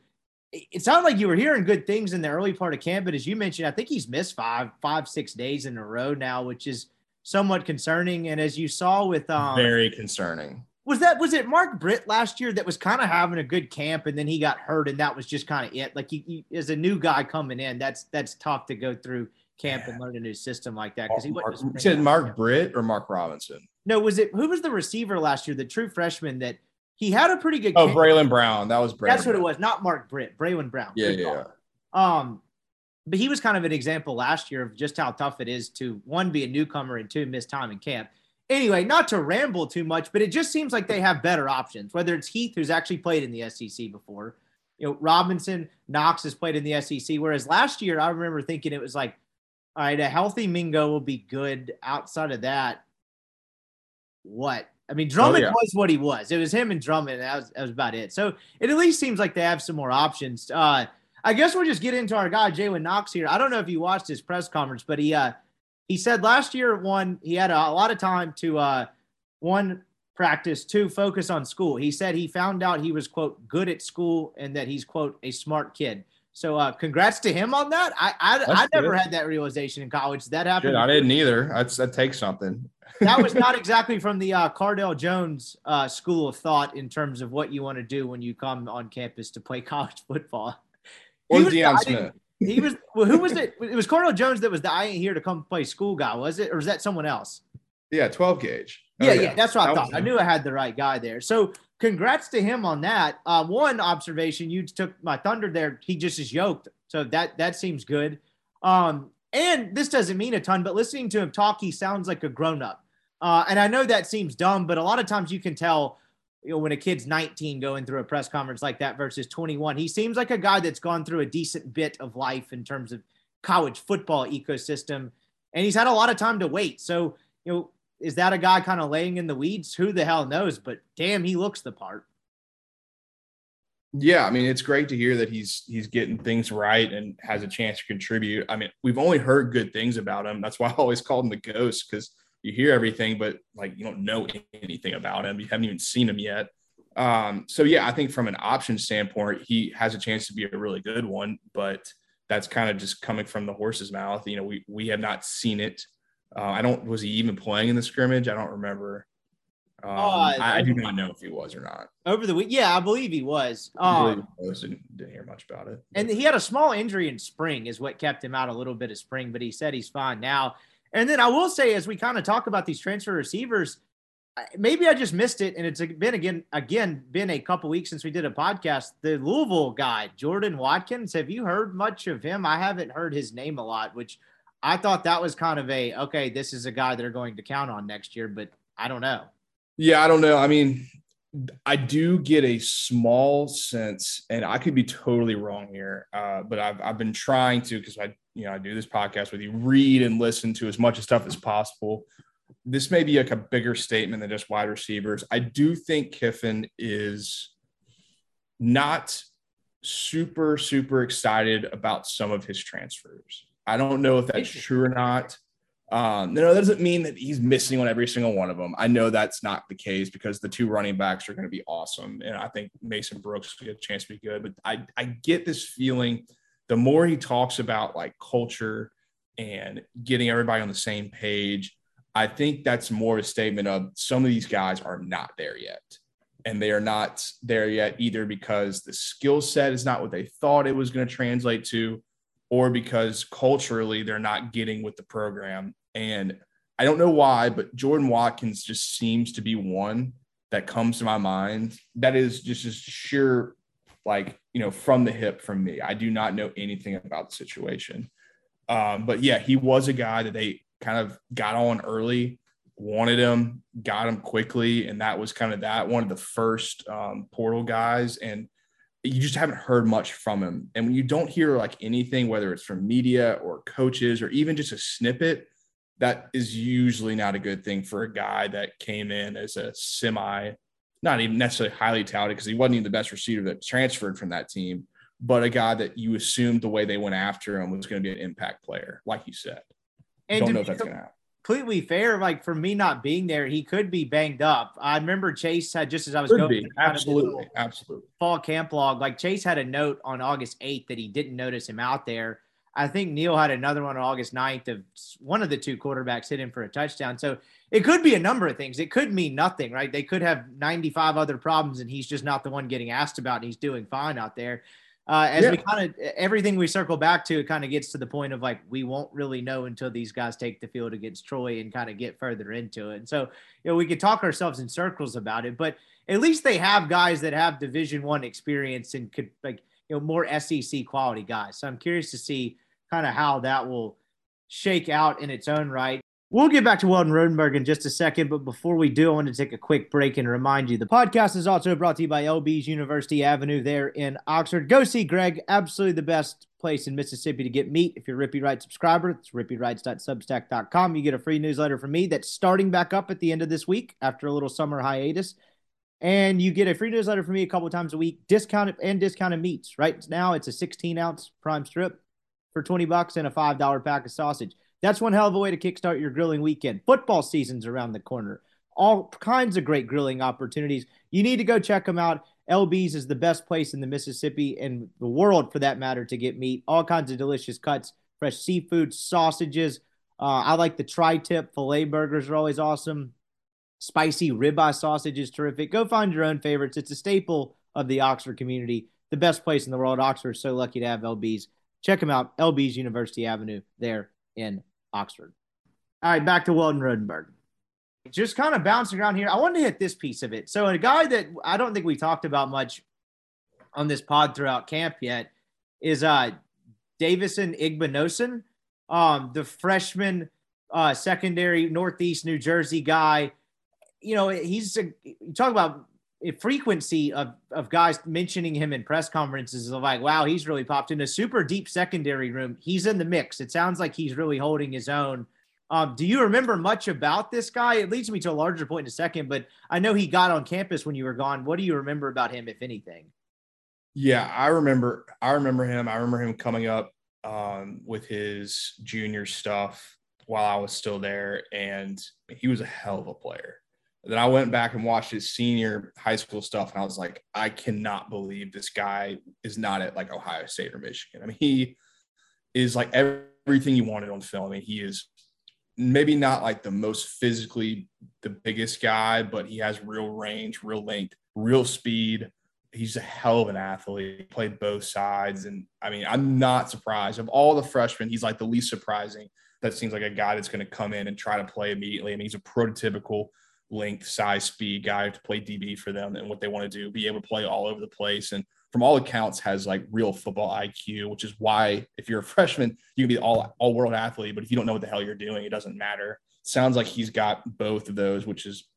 it sounded like you were hearing good things in the early part of camp, but as you mentioned, I think he's missed five, five, six days in a row now, which is somewhat concerning. And as you saw with um, very concerning. Was that was it Mark Britt last year that was kind of having a good camp and then he got hurt and that was just kind of it? Like you, you, as a new guy coming in, that's that's tough to go through camp yeah. and learn a new system like that because he Mark, said Mark Britt or Mark Robinson. No, was it who was the receiver last year? The true freshman that he had a pretty good. Oh, camp. Braylon Brown. That was Braylon. That's what it was. Not Mark Britt. Braylon Brown. Yeah, yeah. Um, but he was kind of an example last year of just how tough it is to one be a newcomer and two miss time in camp. Anyway, not to ramble too much, but it just seems like they have better options. Whether it's Heath, who's actually played in the SEC before, you know, Robinson, Knox has played in the SEC. Whereas last year, I remember thinking it was like, all right, a healthy Mingo will be good. Outside of that, what? I mean, Drummond oh, yeah. was what he was. It was him and Drummond. That was, that was about it. So it at least seems like they have some more options. Uh, I guess we'll just get into our guy Jalen Knox here. I don't know if you watched his press conference, but he uh, he said last year one he had a, a lot of time to uh, one practice, two focus on school. He said he found out he was quote good at school and that he's quote a smart kid. So uh, congrats to him on that. I I, I never had that realization in college. That happened. I didn't either. That's that takes something (laughs) that was not (laughs) exactly from the uh, Cardale Jones uh, school of thought in terms of what you want to do when you come on campus to play (laughs) college football. Or Deion Smith. He was well, who was it? It was Cardale Jones that was the I ain't here to come play school guy, was it? Or is that someone else? Yeah, 12 gauge. Oh, yeah, yeah, yeah, that's what that I thought. I knew I had the right guy there. So congrats to him on that. Uh, one observation, you took my thunder there. He just is yoked. So that that seems good. Um, and this doesn't mean a ton, but listening to him talk, he sounds like a grown up. Uh, and I know that seems dumb, but a lot of times you can tell you know, when a kid's 19 going through a press conference like that versus 21. He seems like a guy that's gone through a decent bit of life in terms of college football ecosystem, and he's had a lot of time to wait. So, you know, is that a guy kind of laying in the weeds? Who the hell knows? But damn, he looks the part. Yeah, I mean, it's great to hear that he's he's getting things right and has a chance to contribute. I mean, we've only heard good things about him. That's why I always called him the ghost because you hear everything, but like you don't know anything about him. You haven't even seen him yet. Um, so yeah, I think from an option standpoint, he has a chance to be a really good one, but that's kind of just coming from the horse's mouth. You know, we we have not seen it. Uh, I don't was he even playing in the scrimmage? I don't remember. Um, uh, I, I, do not know if he was or not. Over the week, yeah, I believe he was. Um, I was. Didn't, didn't, hear much about it. And he had a small injury in spring, is what kept him out a little bit of spring, but he said he's fine now. And then I will say, as we kind of talk about these transfer receivers, maybe I just missed it, and it's been again again been a couple weeks since we did a podcast. The Louisville guy, Jordan Watkins. Have you heard much of him? I haven't heard his name a lot, which I thought that was kind of a okay. This is a guy they're going to count on next year, but I don't know. Yeah, I don't know. I mean, I do get a small sense, and I could be totally wrong here, uh, but I've I've been trying to because I you know I do this podcast with you, read and listen to as much stuff as possible this may be like a bigger statement than just wide receivers. I do think Kiffin is not super, super excited about some of his transfers. I don't know if that's true or not. Um, no, that doesn't mean that he's missing on every single one of them. I know that's not the case because the two running backs are going to be awesome. And I think Mason Brooks will get a chance to be good. But I, I get this feeling the more he talks about like culture and getting everybody on the same page, I think that's more a statement of some of these guys are not there yet. And they are not there yet either because the skill set is not what they thought it was going to translate to, or because culturally they're not getting with the program. And I don't know why, but Jordan Watkins just seems to be one that comes to my mind that is just as sheer, like, you know, from the hip from me. I do not know anything about the situation. Um, but yeah, he was a guy that they kind of got on early, wanted him, got him quickly, and that was kind of that one of the first um, portal guys. And you just haven't heard much from him. And when you don't hear like anything, whether it's from media or coaches or even just a snippet, that is usually not a good thing for a guy that came in as a semi, not even necessarily highly touted because he wasn't even the best receiver that transferred from that team, but a guy that you assumed the way they went after him was going to be an impact player, like you said. And don't know if that's gonna happen. Completely fair, like for me not being there, he could be banged up. I remember Chase had just as I was could going, be. absolutely, absolutely. Fall camp log, like Chase had a note on August 8th that he didn't notice him out there. I think Neil had another one on August 9th of one of the two quarterbacks hit him for a touchdown. So it could be a number of things. It could mean nothing, right? They could have 95 other problems and he's just not the one getting asked about and he's doing fine out there uh, as yeah. we kind of everything we circle back to, it kind of gets to the point of like we won't really know until these guys take the field against Troy and kind of get further into it. And so, you know, we could talk ourselves in circles about it, but at least they have guys that have Division One experience and could like you know more SEC quality guys. So I'm curious to see kind of how that will shake out in its own right. We'll get back to Weldon Rodenberg in just a second, but before we do, I want to take a quick break and remind you the podcast is also brought to you by LB's University Avenue there in Oxford. Go see Greg, absolutely the best place in Mississippi to get meat. If you're a Rippy Wright subscriber, it's rippywrights.substack.com. You get a free newsletter from me that's starting back up at the end of this week after a little summer hiatus. And you get a free newsletter from me a couple times a week, discounted and discounted meats. Right now, it's a 16 ounce prime strip for 20 bucks and a $5 pack of sausage. That's one hell of a way to kickstart your grilling weekend. Football season's around the corner. All kinds of great grilling opportunities. You need to go check them out. LB's is the best place in the Mississippi and the world for that matter to get meat. All kinds of delicious cuts, fresh seafood, sausages. Uh, I like the tri-tip filet burgers are always awesome. Spicy ribeye sausage is terrific. Go find your own favorites. It's a staple of the Oxford community. The best place in the world. Oxford is so lucky to have LB's. Check them out. LB's University Avenue there in Oxford. All right, back to Weldon Rodenberg. Just kind of bouncing around here. I wanted to hit this piece of it. So, a guy that I don't think we talked about much on this pod throughout camp yet is uh, Davison Igbinosun, um, the freshman uh, secondary Northeast New Jersey guy. You know, he's a, you talk about frequency of, of guys mentioning him in press conferences of like, wow, he's really popped in a super deep secondary room. He's in the mix. It sounds like he's really holding his own. Um, do you remember much about this guy? It leads me to a larger point in a second, but I know he got on campus when you were gone. What do you remember about him, if anything? Yeah, I remember. I remember him. I remember him coming up um, with his junior stuff while I was still there, and he was a hell of a player. Then I went back and watched his senior high school stuff, and I was like, I cannot believe this guy is not at like Ohio State or Michigan. I mean, he is like everything you wanted on film. I mean, he is maybe not like the most physically the biggest guy, but he has real range, real length, real speed. He's a hell of an athlete. Played both sides, and I mean, I'm not surprised. Of all the freshmen, he's like the least surprising. That seems like a guy that's going to come in and try to play immediately. I mean, he's a prototypical length, size, speed guy to play DB for them and what they want to do, be able to play all over the place. And from all accounts, has like real football IQ, which is why if you're a freshman, you can be all all world athlete. But if you don't know what the hell you're doing, it doesn't matter. Sounds like he's got both of those, which is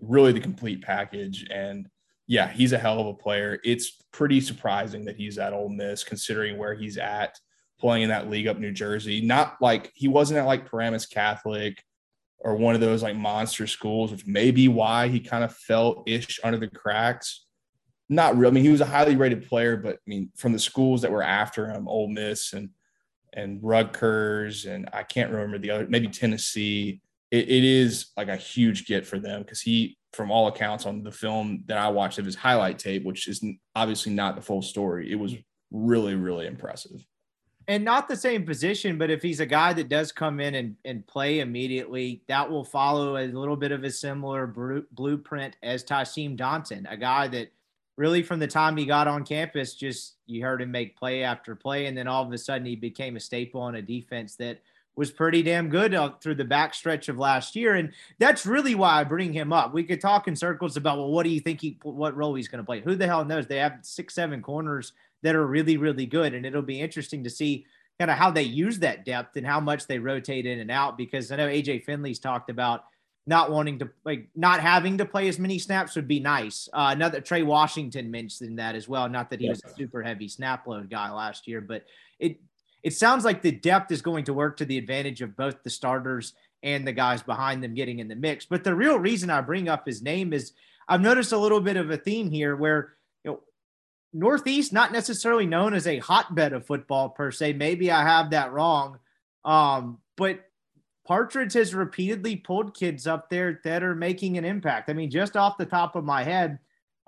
really the complete package. And yeah, he's a hell of a player. It's pretty surprising that he's at Ole Miss, considering where he's at playing in that league up New Jersey. Not like he wasn't at like Paramus Catholic or one of those like monster schools, which may be why he kind of fell ish under the cracks. Not real. I mean, he was a highly rated player, but I mean, from the schools that were after him, Ole Miss and and Rutgers, and I can't remember the other, maybe Tennessee. it, it is like a huge get for them because he, from all accounts, on the film that I watched of his highlight tape, which is obviously not the full story, it was hmm. really, really impressive and not the same position, but if he's a guy that does come in and, and play immediately, that will follow a little bit of a similar blueprint as Tysheem Johnson, a guy that really from the time he got on campus, just you heard him make play after play. And then all of a sudden he became a staple on a defense that was pretty damn good through the back stretch of last year. And that's really why I bring him up. We could talk in circles about, well, what do you think he, what role he's going to play? Who the hell knows? They have six, seven corners that are really, really good. And it'll be interesting to see kind of how they use that depth and how much they rotate in and out. Because I know AJ Finley's talked about not wanting to like not having to play as many snaps would be nice. Uh, another Trey Washington mentioned that as well. Not that he was a super heavy snap load guy last year, but it it sounds like the depth is going to work to the advantage of both the starters and the guys behind them getting in the mix. But the real reason I bring up his name is I've noticed a little bit of a theme here where Northeast, not necessarily known as a hotbed of football per se. Maybe I have that wrong. Um, but Partridge has repeatedly pulled kids up there that are making an impact. I mean, just off the top of my head,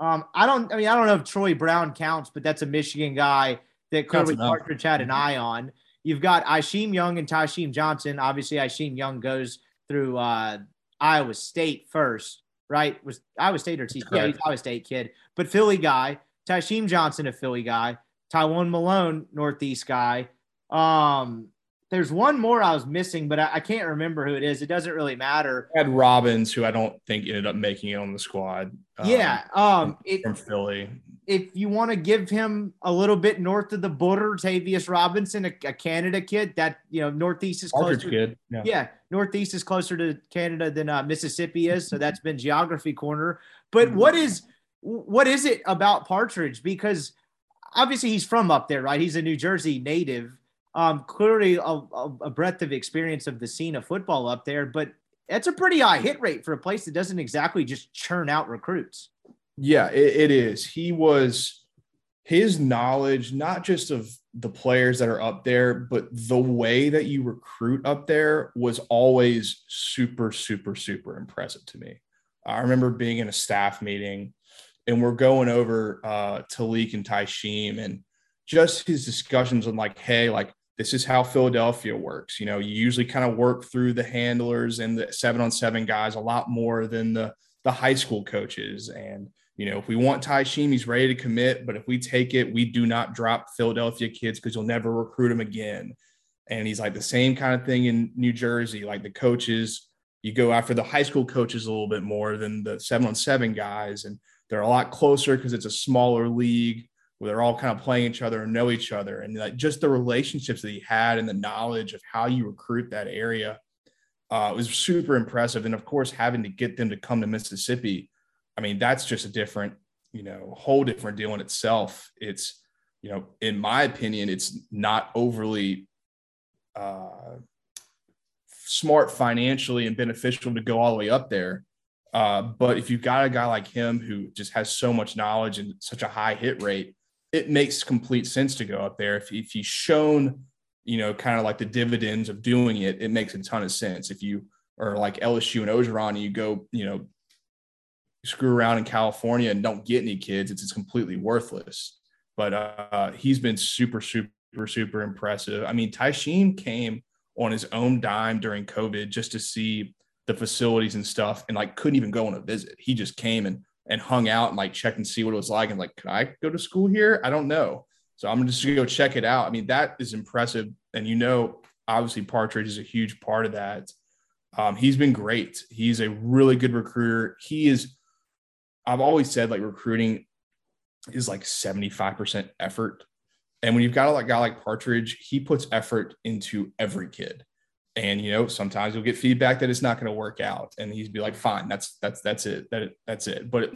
um, I don't. I mean, I don't know if Troy Brown counts, but that's a Michigan guy that clearly Partridge had an eye on. You've got Isheem Young and Tysheem Johnson. Obviously, Isheem Young goes through uh, Iowa State first, right? Was Iowa State or TCU? Yeah, he's Iowa State kid, but Philly guy. Tysheem Johnson, a Philly guy. Tywone Malone, Northeast guy. Um, there's one more I was missing, but I, I, can't remember who it is. It doesn't really matter. Had Robbins, who I don't think ended up making it on the squad. Um, yeah, um, it, from Philly. If you want to give him a little bit north of the border, Tavius Robinson, a, a Canada kid, that you know Northeast is closer. Kid. Yeah. yeah. Northeast is closer to Canada than uh, Mississippi is, so that's been geography corner. But mm-hmm. what is what is it about Partridge? Because obviously he's from up there, right? He's a New Jersey native. Um, clearly a, a, a breadth of experience of the scene of football up there, but that's a pretty high hit rate for a place that doesn't exactly just churn out recruits. Yeah, it, it is. He was his knowledge, not just of the players that are up there, but the way that you recruit up there was always super, super, super impressive to me. I remember being in a staff meeting and we're going over uh, Talik and Tysheem and just his discussions on like, hey, like this is how Philadelphia works. You know, you usually kind of work through the handlers and the seven on seven guys a lot more than the the high school coaches. And you know, if we want Tysheem, he's ready to commit. But if we take it, we do not drop Philadelphia kids because you'll never recruit them again. And he's like the same kind of thing in New Jersey. Like the coaches, you go after the high school coaches a little bit more than the seven on seven guys. And they're a lot closer because it's a smaller league where they're all kind of playing each other and know each other. And like just the relationships that he had and the knowledge of how you recruit that area uh, was super impressive. And of course, having to get them to come to Mississippi, I mean, that's just a different, you know, whole different deal in itself. It's, you know, in my opinion, it's not overly uh, smart financially and beneficial to go all the way up there uh, but if you've got a guy like him who just has so much knowledge and such a high hit rate, it makes complete sense to go up there. If, if he's shown, you know, kind of like the dividends of doing it, it makes a ton of sense. If you are like LSU and Orgeron and you go, you know, screw around in California and don't get any kids, it's, it's completely worthless. But uh, he's been super, super, super impressive. I mean, Tysheem came on his own dime during COVID just to see the facilities and stuff and like couldn't even go on a visit. He just came and and hung out and like checked and see what it was like and like, can I go to school here? I don't know. So I'm just gonna go check it out. I mean, that is impressive. And you know, obviously Partridge is a huge part of that. Um, he's been great. He's a really good recruiter. He is, I've always said like recruiting is like 75% effort. And when you've got a guy like Partridge, he puts effort into every kid. And you know, sometimes you'll get feedback that it's not going to work out, and he'd be like, "Fine, that's that's that's it, that that's it." But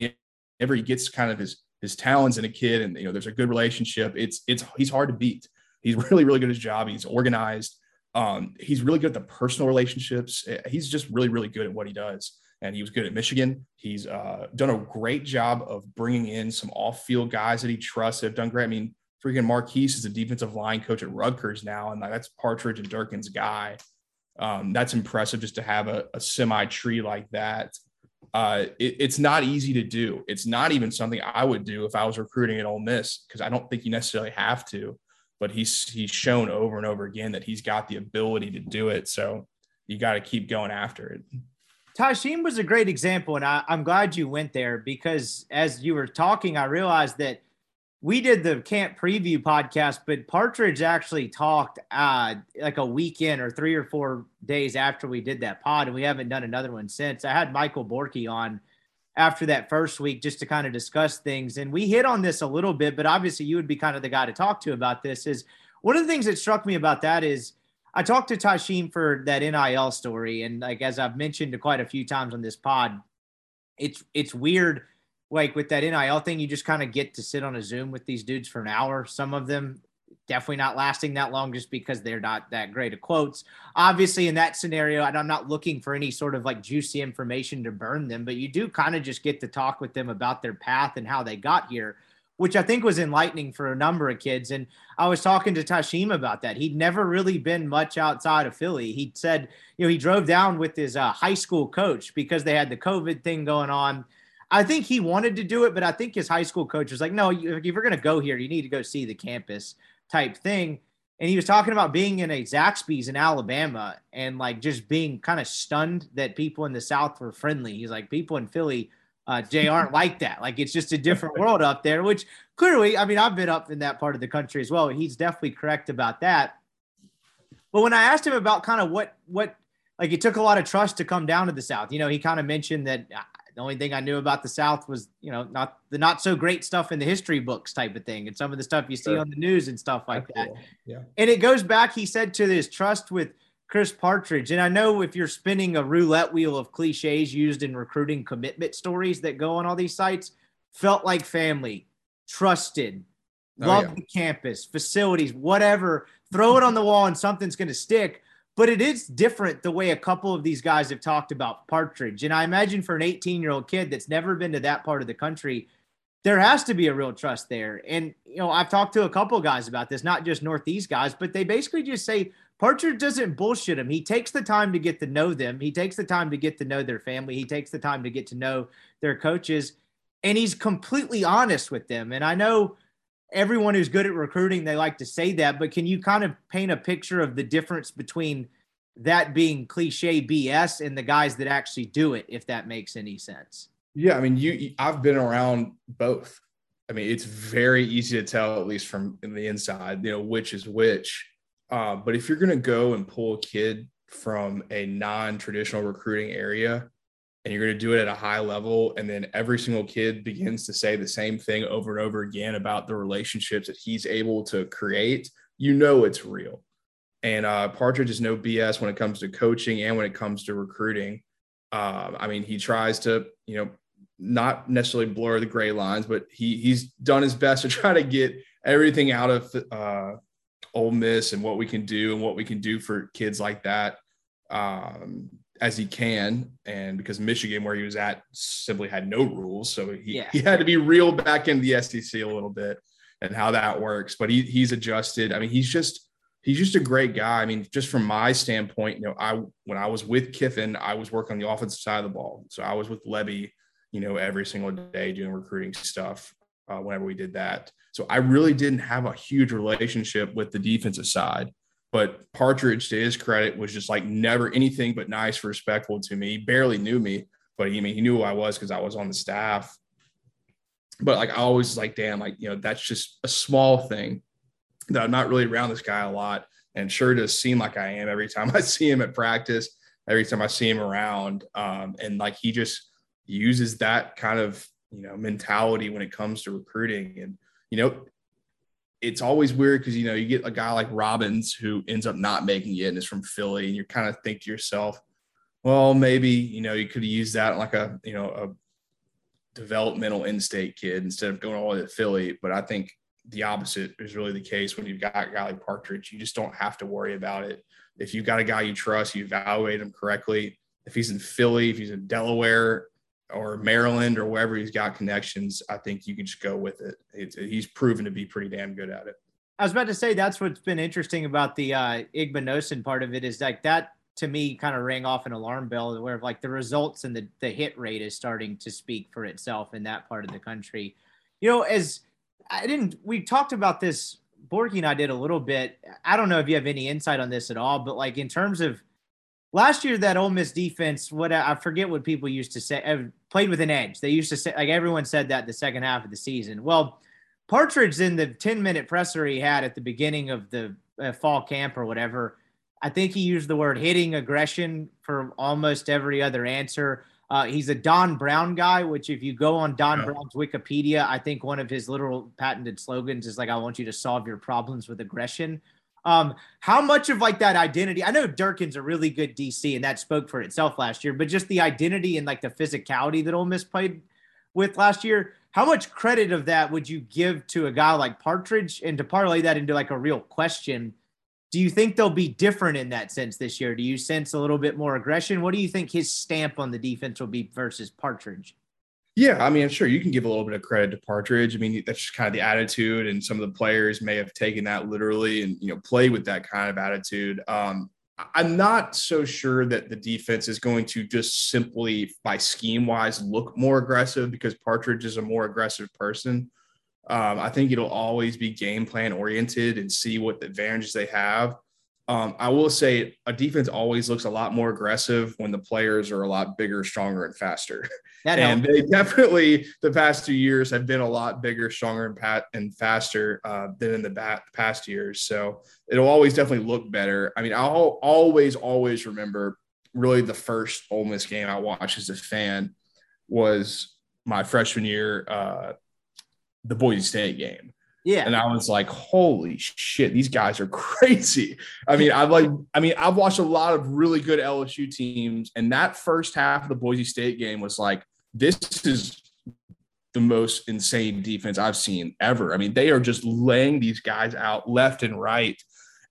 whenever he gets kind of his his talents in a kid, and you know, there's a good relationship, it's it's he's hard to beat. He's (laughs) really really good at his job. He's organized. Um, he's really good at the personal relationships. He's just really really good at what he does and he was good at Michigan. He's uh, done a great job of bringing in some off-field guys that he trusts. That have done great. I mean, freaking Marquise is a defensive line coach at Rutgers now, and that's Partridge and Durkin's guy. Um, that's impressive just to have a, a semi tree like that. Uh, it, it's not easy to do. It's not even something I would do if I was recruiting at Ole Miss because I don't think you necessarily have to. But he's he's shown over and over again that he's got the ability to do it. So you got to keep going after it. Tysheem was a great example, and I, I'm glad you went there because as you were talking, I realized that we did the camp preview podcast, but Partridge actually talked uh, like a weekend or three or four days after we did that pod, and we haven't done another one since. I had Michael Borky on after that first week just to kind of discuss things, and we hit on this a little bit, but obviously you would be kind of the guy to talk to about this. Is one of the things that struck me about that is I talked to Tysheem for that NIL story, and like as I've mentioned quite a few times on this pod, it's it's weird. Like with that NIL thing, you just kind of get to sit on a Zoom with these dudes for an hour. Some of them definitely not lasting that long just because they're not that great of quotes. Obviously, in that scenario, and I'm not looking for any sort of like juicy information to burn them, but you do kind of just get to talk with them about their path and how they got here which I think was enlightening for a number of kids. And I was talking to Tysheem about that. He'd never really been much outside of Philly. He said, you know, he drove down with his uh, high school coach because they had the COVID thing going on. I think he wanted to do it, but I think his high school coach was like, no, if you're going to go here, you need to go see the campus type thing. And he was talking about being in a Zaxby's in Alabama and like just being kind of stunned that people in the South were friendly. He's like, people in Philly uh, Jay aren't like that. Like it's just a different (laughs) world up there, which clearly, I mean, I've been up in that part of the country as well. He's definitely correct about that. But when I asked him about kind of what, what, like it took a lot of trust to come down to the South, you know, he kind of mentioned that the only thing I knew about the South was, you know, not the not so great stuff in the history books type of thing and some of the stuff you see sure. on the news and stuff like That's that. Cool. Yeah. And it goes back, he said, to this trust with, Chris Partridge. And I know if you're spinning a roulette wheel of cliches used in recruiting commitment stories that go on all these sites, felt like family, trusted, oh, love yeah. the campus, facilities, whatever, throw it on the wall and something's going to stick. But it is different the way a couple of these guys have talked about Partridge. And I imagine for an 18 year old kid that's never been to that part of the country, there has to be a real trust there. And, you know, I've talked to a couple guys about this, not just Northeast guys, but they basically just say, Partridge doesn't bullshit him. He takes the time to get to know them. He takes the time to get to know their family. He takes the time to get to know their coaches, and he's completely honest with them. And I know everyone who's good at recruiting, they like to say that, but can you kind of paint a picture of the difference between that being cliche BS and the guys that actually do it, if that makes any sense? Yeah, I mean, you I've been around both. I mean, it's very easy to tell, at least from the inside, you know, which is which. Uh, but if you're going to go and pull a kid from a non-traditional recruiting area and you're going to do it at a high level and then every single kid begins to say the same thing over and over again about the relationships that he's able to create you know it's real. And uh, partridge is no bs when it comes to coaching and when it comes to recruiting. Um, i mean he tries to you know not necessarily blur the gray lines but he he's done his best to (laughs) try to get everything out of uh, Ole Miss and what we can do and what we can do for kids like that. Um, as he can. And because Michigan, where he was at, simply had no rules, so he, yeah. he had to be reeled back into the SEC a little bit and how that works. But he he's adjusted. I mean, he's just he's just a great guy. I mean, just from my standpoint, you know, I when I was with Kiffin, I was working on the offensive side of the ball, so I was with Lebby, you know, every single day doing recruiting stuff uh, whenever we did that. So I really didn't have a huge relationship with the defensive side. But Partridge, to his credit, was just like never anything but nice, respectful to me. He barely knew me, but he I mean he knew who I was because I was on the staff. But like I always like, damn, like you know, that's just a small thing that I'm not really around this guy a lot. And sure does seem like I am every time (laughs) I see him at practice, every time I see him around. Um, and like he just uses that kind of you know mentality when it comes to recruiting. And you know, it's always weird because you know you get a guy like Robbins who ends up not making it and is from Philly, and you kind of think to yourself, well, maybe you know you could have used that like a you know a developmental in-state kid instead of going all the way to Philly. But I think the opposite is really the case when you've got a guy like Partridge. You just don't have to worry about it. If you've got a guy you trust, you evaluate him correctly. If he's in Philly, if he's in Delaware or Maryland or wherever he's got connections, I think you can just go with it. It's, he's proven to be pretty damn good at it. I was about to say that's what's been interesting about the uh, Igbinosun part of it is like that to me kind of rang off an alarm bell where like the results and the, the hit rate is starting to speak for itself in that part of the country. You know, as I didn't, we talked about this, Borky and I did a little bit. I don't know if you have any insight on this at all, but like in terms of last year, that Ole Miss defense, what I forget what people used to say, played with an edge. They used to say, like everyone said that the second half of the season. Well, Partridge in the 10 minute presser he had at the beginning of the uh, fall camp or whatever, I think he used the word hitting aggression for almost every other answer. Uh, he's a Don Brown guy, which if you go on Don yeah. Brown's Wikipedia, I think one of his literal patented slogans is like, "I want you to solve your problems with aggression." Um, how much of like that identity? I know Durkin's a really good DC, and that spoke for itself last year. But just the identity and like the physicality that Ole Miss played with last year, how much credit of that would you give to a guy like Partridge? And to parlay that into like a real question, do you think they'll be different in that sense this year? Do you sense a little bit more aggression? What do you think his stamp on the defense will be versus Partridge? Yeah, I mean, I'm sure you can give a little bit of credit to Partridge. I mean, that's just kind of the attitude, and some of the players may have taken that literally and you know play with that kind of attitude. Um, I'm not so sure that the defense is going to just simply by scheme wise look more aggressive because Partridge is a more aggressive person. Um, I think it'll always be game plan oriented and see what the advantages they have. Um, I will say a defense always looks a lot more aggressive when the players are a lot bigger, stronger, and faster. (laughs) That and they definitely the past two years have been a lot bigger, stronger, and pat and faster uh, than in the bat, past years. So it'll always definitely look better. I mean, I'll always, always remember really the first Ole Miss game I watched as a fan was my freshman year. Uh, the Boise State game. Yeah. And I was like, holy shit, these guys are (laughs) crazy. I mean, I've like, I mean, I've watched a lot of really good LSU teams, and that first half of the Boise State game was like, this is the most insane defense I've seen ever. I mean, they are just laying these guys out left and right.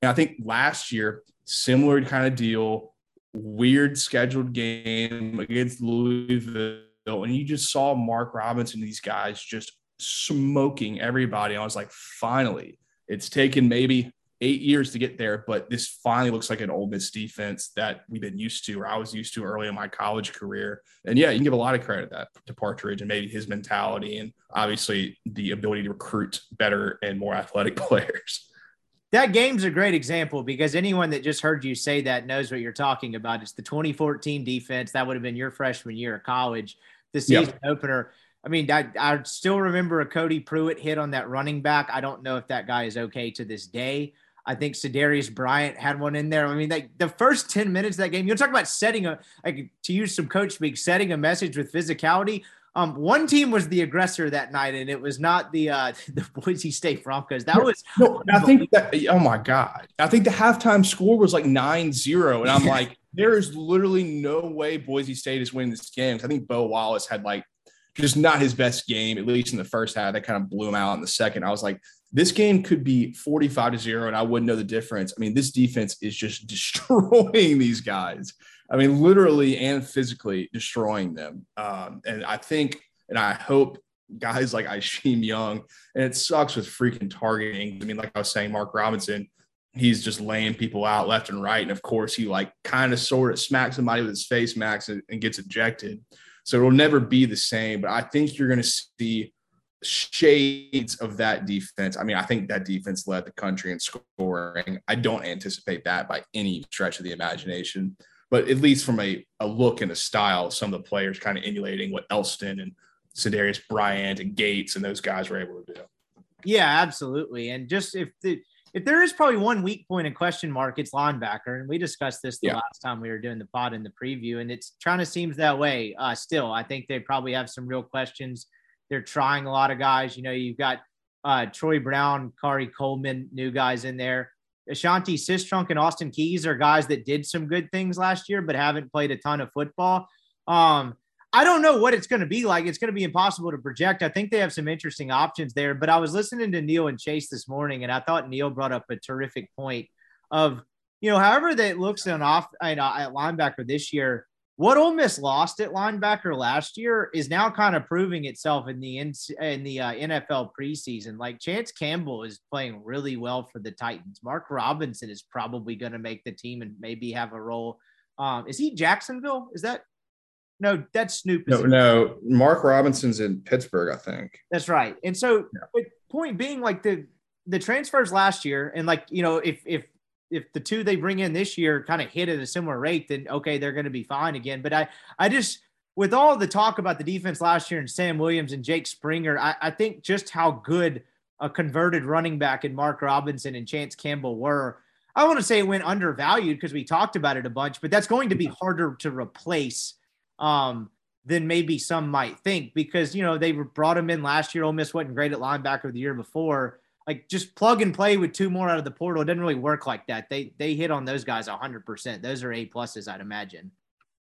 And I think last year, similar kind of deal, weird scheduled game against Louisville. And you just saw Mark Robinson, these guys just smoking everybody. I was like, finally, it's taken maybe eight years to get there, but this finally looks like an Ole Miss defense that we've been used to, or I was used to early in my college career. And yeah, you can give a lot of credit that to Partridge and maybe his mentality and obviously the ability to recruit better and more athletic (laughs) players. That game's a great example because anyone that just heard you say that knows what you're talking about. It's the 2014 defense. That would have been your freshman year of college, the season yep. opener. I mean, I, I still remember a Cody Prewitt hit on that running back. I don't know if that guy is okay to this day. I think Serderius Bryant had one in there. I mean, like the first 10 minutes of that game, you're talking about setting a, like to use some coach speak, setting a message with physicality. Um, one team was the aggressor that night, and it was not the uh, (laughs) the Boise State Broncos. That was no. I think that. Oh my god! I think the halftime score was like 9-0. and I'm (laughs) like, there is literally no way Boise State is winning this game. I think Bo Wallace had like just not his best game, at least in the first half. That kind of blew him out in the second. I was like, this game could be 45 to zero, and I wouldn't know the difference. I mean, this defense is just (laughs) destroying these guys. I mean, literally and physically destroying them. Um, and I think, and I hope guys like Isheem Young, and it sucks with freaking targeting. I mean, like I was saying, Mark Robinson, he's just laying people out left and right. And of course, he like kind of sort of smacks somebody with his face max and, and gets ejected. So it'll never be the same. But I think you're going to see shades of that defense. I mean, I think that defense led the country in scoring. I don't anticipate that by any stretch of the imagination, but at least from a, a look and a style, some of the players kind of emulating what Elston and Serderius Bryant and Gates and those guys were able to do. Yeah, absolutely. And just if the if there is probably one weak point and question mark, it's linebacker. And we discussed this the yeah. last time we were doing the pod in the preview, and it's trying to seems that way uh, still. I think they probably have some real questions. They're trying a lot of guys. You know, you've got uh, Troy Brown, Khari Coleman, new guys in there. Ashanti Cistrunk and Austin Keys are guys that did some good things last year, but haven't played a ton of football. Um, I don't know what it's going to be like. It's going to be impossible to project. I think they have some interesting options there. But I was listening to Neil and Chase this morning, and I thought Neil brought up a terrific point of, you know, however that looks on off at linebacker this year, what Ole Miss lost at linebacker last year is now kind of proving itself in the in, the uh, NFL preseason. Like Chance Campbell is playing really well for the Titans. Mark Robinson is probably going to make the team and maybe have a role. Um, is he Jacksonville? Is that no, that's Snoop. No, no. Mark Robinson's in Pittsburgh, I think. That's right. And so, yeah. point being, like the the transfers last year, and like you know, if if if the two they bring in this year kind of hit at a similar rate, then okay, they're going to be fine again. But I I just with all the talk about the defense last year and Sam Williams and Jake Springer, I, I think just how good a converted running back in Mark Robinson and Chance Campbell were. I want to say it went undervalued because we talked about it a bunch, but that's going to be harder to replace um, than maybe some might think because you know they brought him in last year. Ole Miss wasn't great at linebacker the year before. Like just plug and play with two more out of the portal. It doesn't really work like that. They they hit on those guys hundred percent. Those are A pluses, I'd imagine.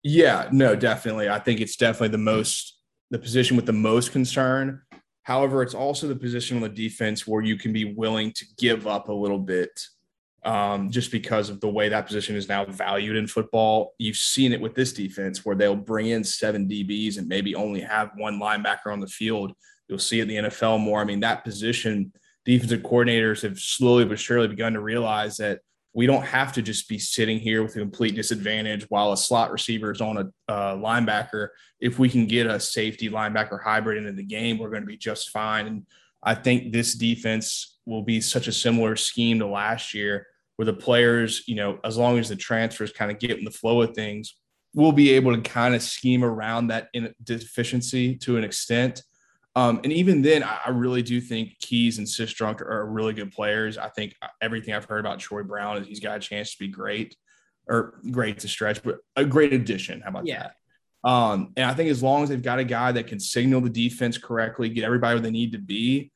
Yeah, no, definitely. I think it's definitely the most the position with the most concern. However, it's also the position on the defense where you can be willing to give up a little bit um, just because of the way that position is now valued in football. You've seen it with this defense where they'll bring in seven DBs and maybe only have one linebacker on the field. You'll see it in the NFL more. I mean, that position, defensive coordinators have slowly but surely begun to realize that we don't have to just be sitting here with a complete disadvantage while a slot receiver is on a uh, linebacker. If we can get a safety linebacker hybrid into the game, we're going to be just fine. And I think this defense will be such a similar scheme to last year, where the players, you know, as long as the transfers kind of get in the flow of things, we'll be able to kind of scheme around that deficiency to an extent. Um, and even then, I really do think Keys and Cistrunk are really good players. I think everything I've heard about Troy Brown is he's got a chance to be great, or great to stretch, but a great addition. How about yeah. that? Um, and I think as long as they've got a guy that can signal the defense correctly, get everybody where they need to be,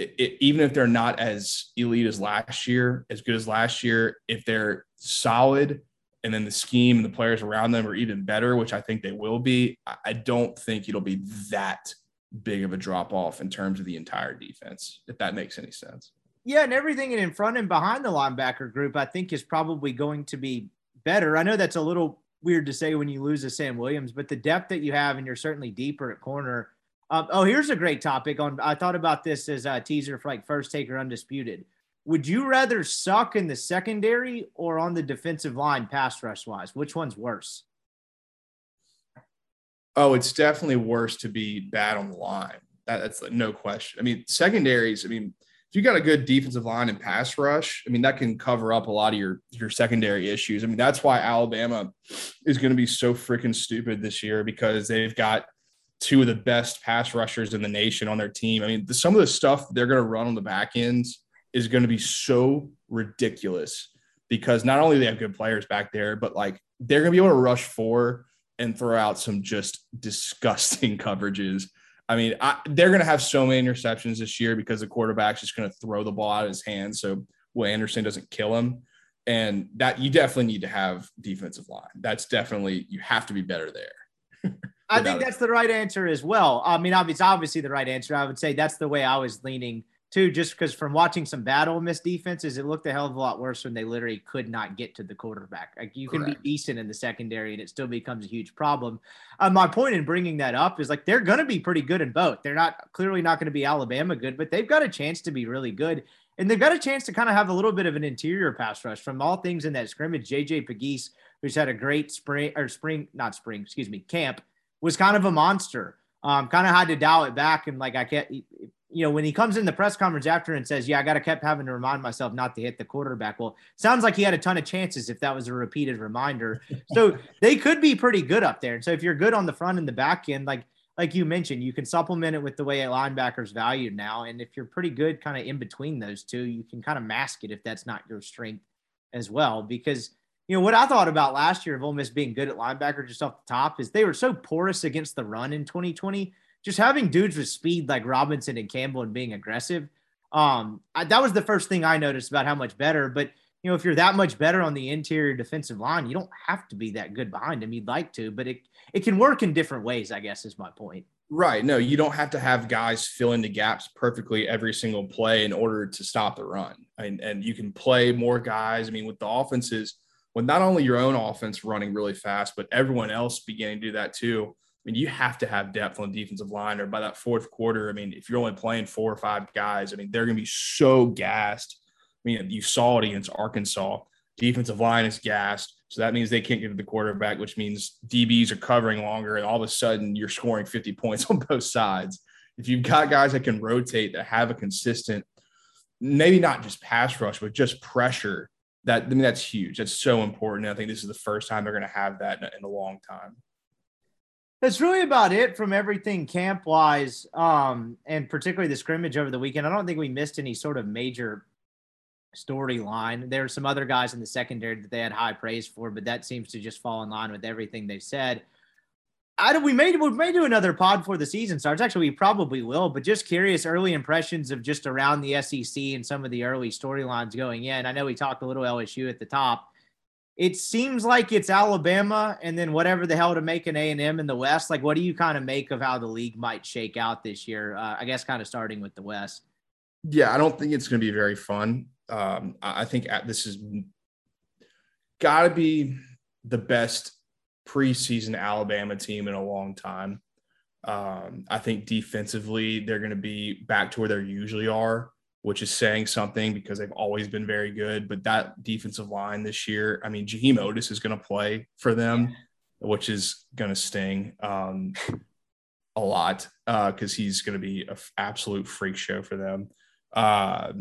it, even if they're not as elite as last year, as good as last year, if they're solid and then the scheme and the players around them are even better, which I think they will be, I don't think it'll be that big of a drop off in terms of the entire defense, if that makes any sense. Yeah, and everything in front and behind the linebacker group, I think, is probably going to be better. I know that's a little weird to say when you lose a Sam Williams, but the depth that you have, and you're certainly deeper at corner um, oh, here's a great topic on. I thought about this as a teaser for like first taker undisputed. Would you rather suck in the secondary or on the defensive line, pass rush wise? Which one's worse? Oh, it's definitely worse to be bad on the line. That, that's like, no question. I mean, secondaries. I mean, if you got a good defensive line and pass rush, I mean, that can cover up a lot of your your secondary issues. I mean, that's why Alabama is going to be so freaking stupid this year because they've got two of the best pass rushers in the nation on their team. I mean, the, some of the stuff they're going to run on the back ends is going to be so ridiculous because not only they have good players back there, but like they're going to be able to rush four and throw out some just disgusting (laughs) coverages. I mean, I, they're going to have so many interceptions this year because the quarterback's just going to throw the ball out of his hands so Will Anderson doesn't kill him. And that you definitely need to have defensive line. That's definitely you have to be better there. (laughs) I think that's the right answer as well. I mean, it's obviously the right answer. I would say that's the way I was leaning too, just because from watching some bad Ole Miss defenses, it looked a hell of a lot worse when they literally could not get to the quarterback. Like you can be decent in the secondary, and it still becomes a huge problem. Uh, my point in bringing that up is like they're going to be pretty good in both. They're not clearly not going to be Alabama good, but they've got a chance to be really good. And they've got a chance to kind of have a little bit of an interior pass rush from all things in that scrimmage. JJ Pegues, who's had a great spring or spring, not spring, excuse me, camp was kind of a monster. Um, kind of had to dial it back and like I can't, you know, when he comes in the press conference after and says, "Yeah, I got to kept having to remind myself not to hit the quarterback." Well, sounds like he had a ton of chances if that was a repeated reminder. (laughs) So they could be pretty good up there. And so if you're good on the front and the back end, like like you mentioned, you can supplement it with the way a linebacker's valued now. And if you're pretty good, kind of in between those two, you can kind of mask it if that's not your strength as well. Because you know what I thought about last year of Ole Miss being good at linebacker just off the top is they were so porous against the run in 2020 just having dudes with speed like Robinson and Campbell and being aggressive. Um, I, that was the first thing I noticed about how much better. But you know, if you're that much better on the interior defensive line, you don't have to be that good behind him. You'd like to, but it it can work in different ways. I guess is my point. Right. No, you don't have to have guys fill in the gaps perfectly every single play in order to stop the run. And and you can play more guys. I mean, with the offenses, with not only your own offense running really fast, but everyone else beginning to do that too I mean, you have to have depth on the defensive line, or by that fourth quarter, I mean, if you're only playing four or five guys, I mean, they're going to be so gassed. I mean, you saw it against Arkansas. Defensive line is gassed. So that means they can't get to the quarterback, which means DBs are covering longer. And all of a sudden, you're scoring 50 points (laughs) on both sides. If you've got guys that can rotate, that have a consistent, maybe not just pass rush, but just pressure, that I mean, that's huge. That's so important. I think this is the first time they're going to have that in a long time that's really about it from everything camp wise, um, and particularly the scrimmage over the weekend. I don't think we missed any sort of major storyline. There are some other guys in the secondary that they had high praise for, but that seems to just fall in line with everything they've said. I we may we may do another pod before the season starts. Actually, we probably will. But just curious, early impressions of just around the SEC and some of the early storylines going in. I know we talked a little LSU at the top it seems like it's Alabama and then whatever the hell to make an A and M in the West. Like, what do you kind of make of how the league might shake out this year? Uh, I guess kind of starting with the West. Yeah, I don't think it's going to be very fun. Um, I think this is got to be the best preseason Alabama team in a long time. Um, I think defensively they're going to be back to where they usually are which is saying something because they've always been very good. But that defensive line this year, I mean, Jaheim Oatis is going to play for them, which is going to sting um, a lot because uh, he's going to be an f- absolute freak show for them. Uh,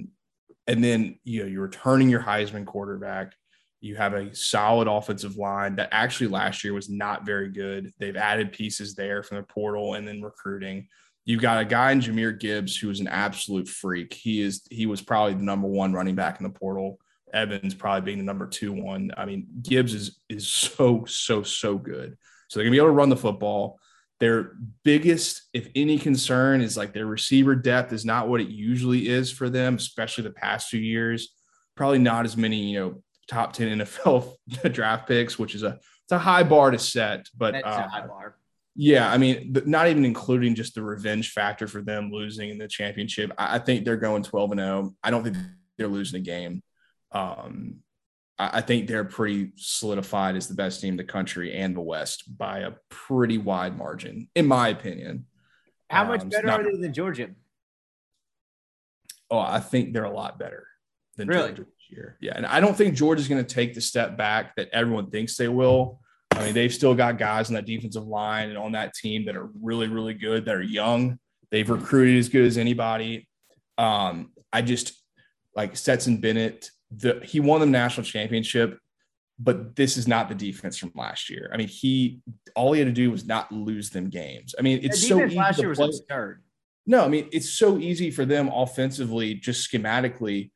and then you know you're returning your Heisman quarterback. You have a solid offensive line that actually last year was not very good. They've added pieces there from the portal and then recruiting. You've got a guy in Jahmyr Gibbs who is an absolute freak. He is he was probably the number one running back in the portal. Evans probably being the number two one. I mean, Gibbs is is so so so good. So they're gonna be able to run the football. Their biggest, if any, concern is like their receiver depth is not what it usually is for them, especially the past few years. Probably not as many, you know, top ten NFL (laughs) draft picks, which is a it's a high bar to set. But That's uh, a high bar. Yeah, I mean, not even including just the revenge factor for them losing in the championship. I think they're going 12 and 0. I don't think they're losing a game. Um, I think they're pretty solidified as the best team in the country and the West by a pretty wide margin, in my opinion. How much um, better not, are they than Georgia? Oh, I think they're a lot better than really? Georgia year. Yeah, and I don't think Georgia's going to take the step back that everyone thinks they will. I mean, they've still got guys on that defensive line and on that team that are really, really good, that are young. They've recruited as good as anybody. Um, I just like Stetson Bennett, the, he won the national championship, but this is not the defense from last year. I mean, he all he had to do was not lose them games. I mean, it's so easy last year was absurd. No, I mean, it's so easy for them offensively, just schematically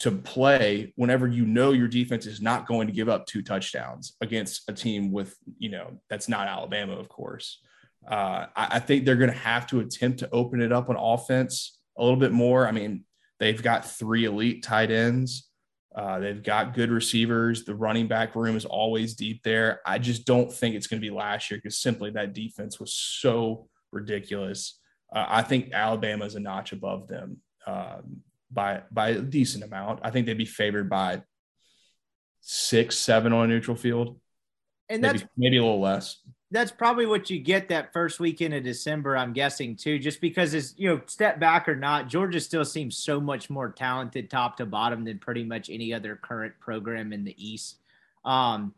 to play whenever you know your defense is not going to give up two touchdowns against a team with, you know, that's not Alabama, of course. Uh, I, I think they're going to have to attempt to open it up on offense a little bit more. I mean, they've got three elite tight ends. Uh, they've got good receivers. The running back room is always deep there. I just don't think it's going to be last year because simply that defense was so ridiculous. Uh, I think Alabama is a notch above them. Um, by by a decent amount. I think they'd be favored by six, seven on a neutral field. And maybe, that's maybe a little less. That's probably what you get that first weekend of December, I'm guessing, too, just because it's, you know, step back or not, Georgia still seems so much more talented top to bottom than pretty much any other current program in the East. Um,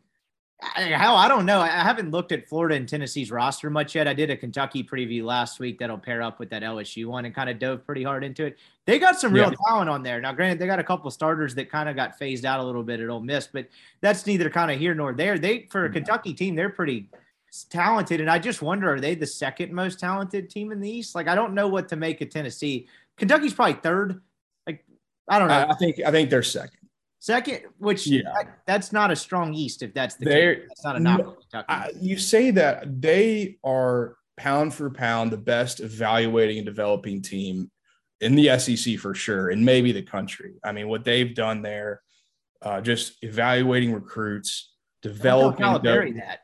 hell, I don't know. I haven't looked at Florida and Tennessee's roster much yet. I did a Kentucky preview last week that'll pair up with that LSU one and kind of dove pretty hard into it. They got some real yeah. talent on there. Now, granted, they got a couple starters that kind of got phased out a little bit at Ole Miss, but that's neither kind of here nor there. They for a mm-hmm. Kentucky team, they're pretty talented, and I just wonder, are they the second most talented team in the East? Like, I don't know what to make of Tennessee. Kentucky's probably third. Like, I don't know. I think I think they're second. Second, which yeah. That, that's not a strong East if that's the They're, case. That's not a knock. No, you say that they are pound for pound the best evaluating and developing team in the SEC for sure, and maybe the country. I mean, what they've done there, uh, just evaluating recruits, developing. Don't bury that.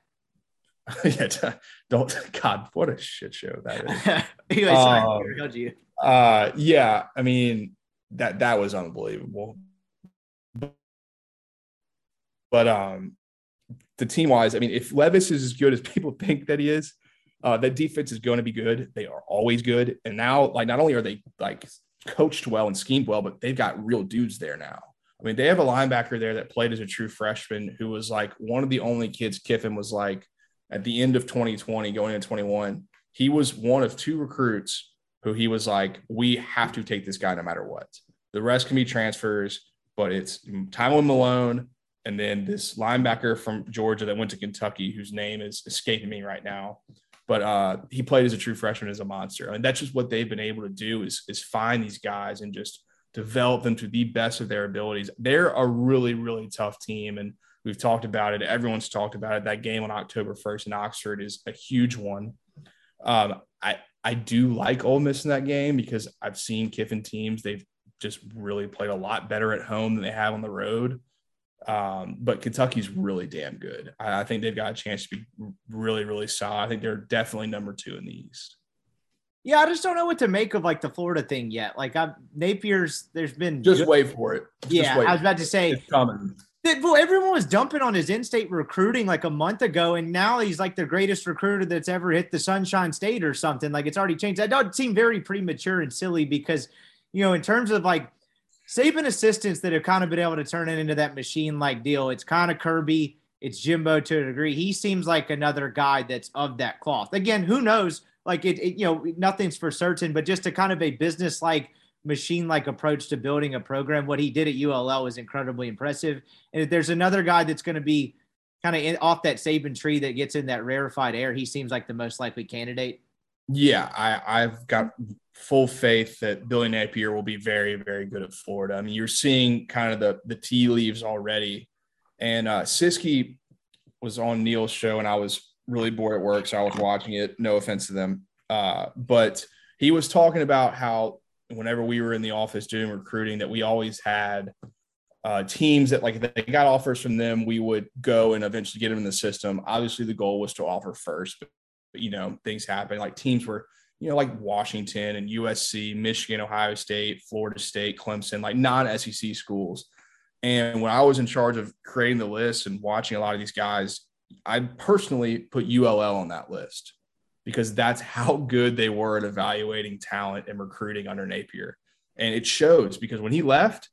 (laughs) yeah, don't. God, what a shit show that is. (laughs) anyway, sorry, um, you. Uh, yeah, I mean that that was unbelievable. But um, the team wise, I mean, if Levis is as good as (laughs) people think that he is, uh, that defense is going to be good. They are always good. And now, like, not only are they like coached well and schemed well, but they've got real dudes there now. I mean, they have a linebacker there that played as a true freshman who was like one of the only kids Kiffin was like at the end of 2020, going into 21. He was one of two recruits who he was like, we have to take this guy no matter what. The rest can be transfers, but it's Tywone Malone and then this linebacker from Georgia that went to Kentucky, whose name is escaping me right now. But uh, he played as a true freshman as a monster. I mean, that's just what they've been able to do is, is find these guys and just develop them to the best of their abilities. They're a really, really tough team. And we've talked about it. Everyone's talked about it. That game on October 1st in Oxford is a huge one. Um, I, I do like Ole Miss in that game because I've seen Kiffin teams. They've just really played a lot better at home than they have on the road. Um, but Kentucky's really damn good. I, I, think they've got a chance to be really, really solid. I think they're definitely number two in the East. Yeah, I just don't know what to make of like the Florida thing yet. Like I Napier's, there's been just good, wait for it. Just yeah, I was about to say it's coming. That, well, everyone was dumping on his in-state recruiting like a month ago, and now he's like the greatest recruiter that's ever hit the Sunshine State or something. Like it's already changed. That does seem very premature and silly because, you know, in terms of like Saban assistants that have kind of been able to turn it into that machine like deal. It's kind of Kirby, it's Jimbo to a degree. He seems like another guy that's of that cloth. Again, who knows? Like it, it you know, nothing's for certain, but just a kind of a business like machine like approach to building a program. What he did at ULL was incredibly impressive. And if there's another guy that's going to be kind of off that Saban tree that gets in that rarefied air, he seems like the most likely candidate. Yeah, I, I've got full faith that Billy Napier will be very, very good at Florida. I mean, you're seeing kind of the the tea leaves already. And uh, Siski was on Neil's show, and I was really bored at work, so I was watching it. No offense to them, uh, but he was talking about how whenever we were in the office doing recruiting, that we always had uh, teams that like they got offers from them, we would go and eventually get them in the system. Obviously, the goal was to offer first, you know things happen. Like teams were you know, like Washington and USC, Michigan, Ohio State, Florida State, Clemson, like non SEC schools. And when I was in charge of creating the list and watching a lot of these guys, I personally put ULL on that list because that's how good they were at evaluating talent and recruiting under Napier. And it shows because when he left,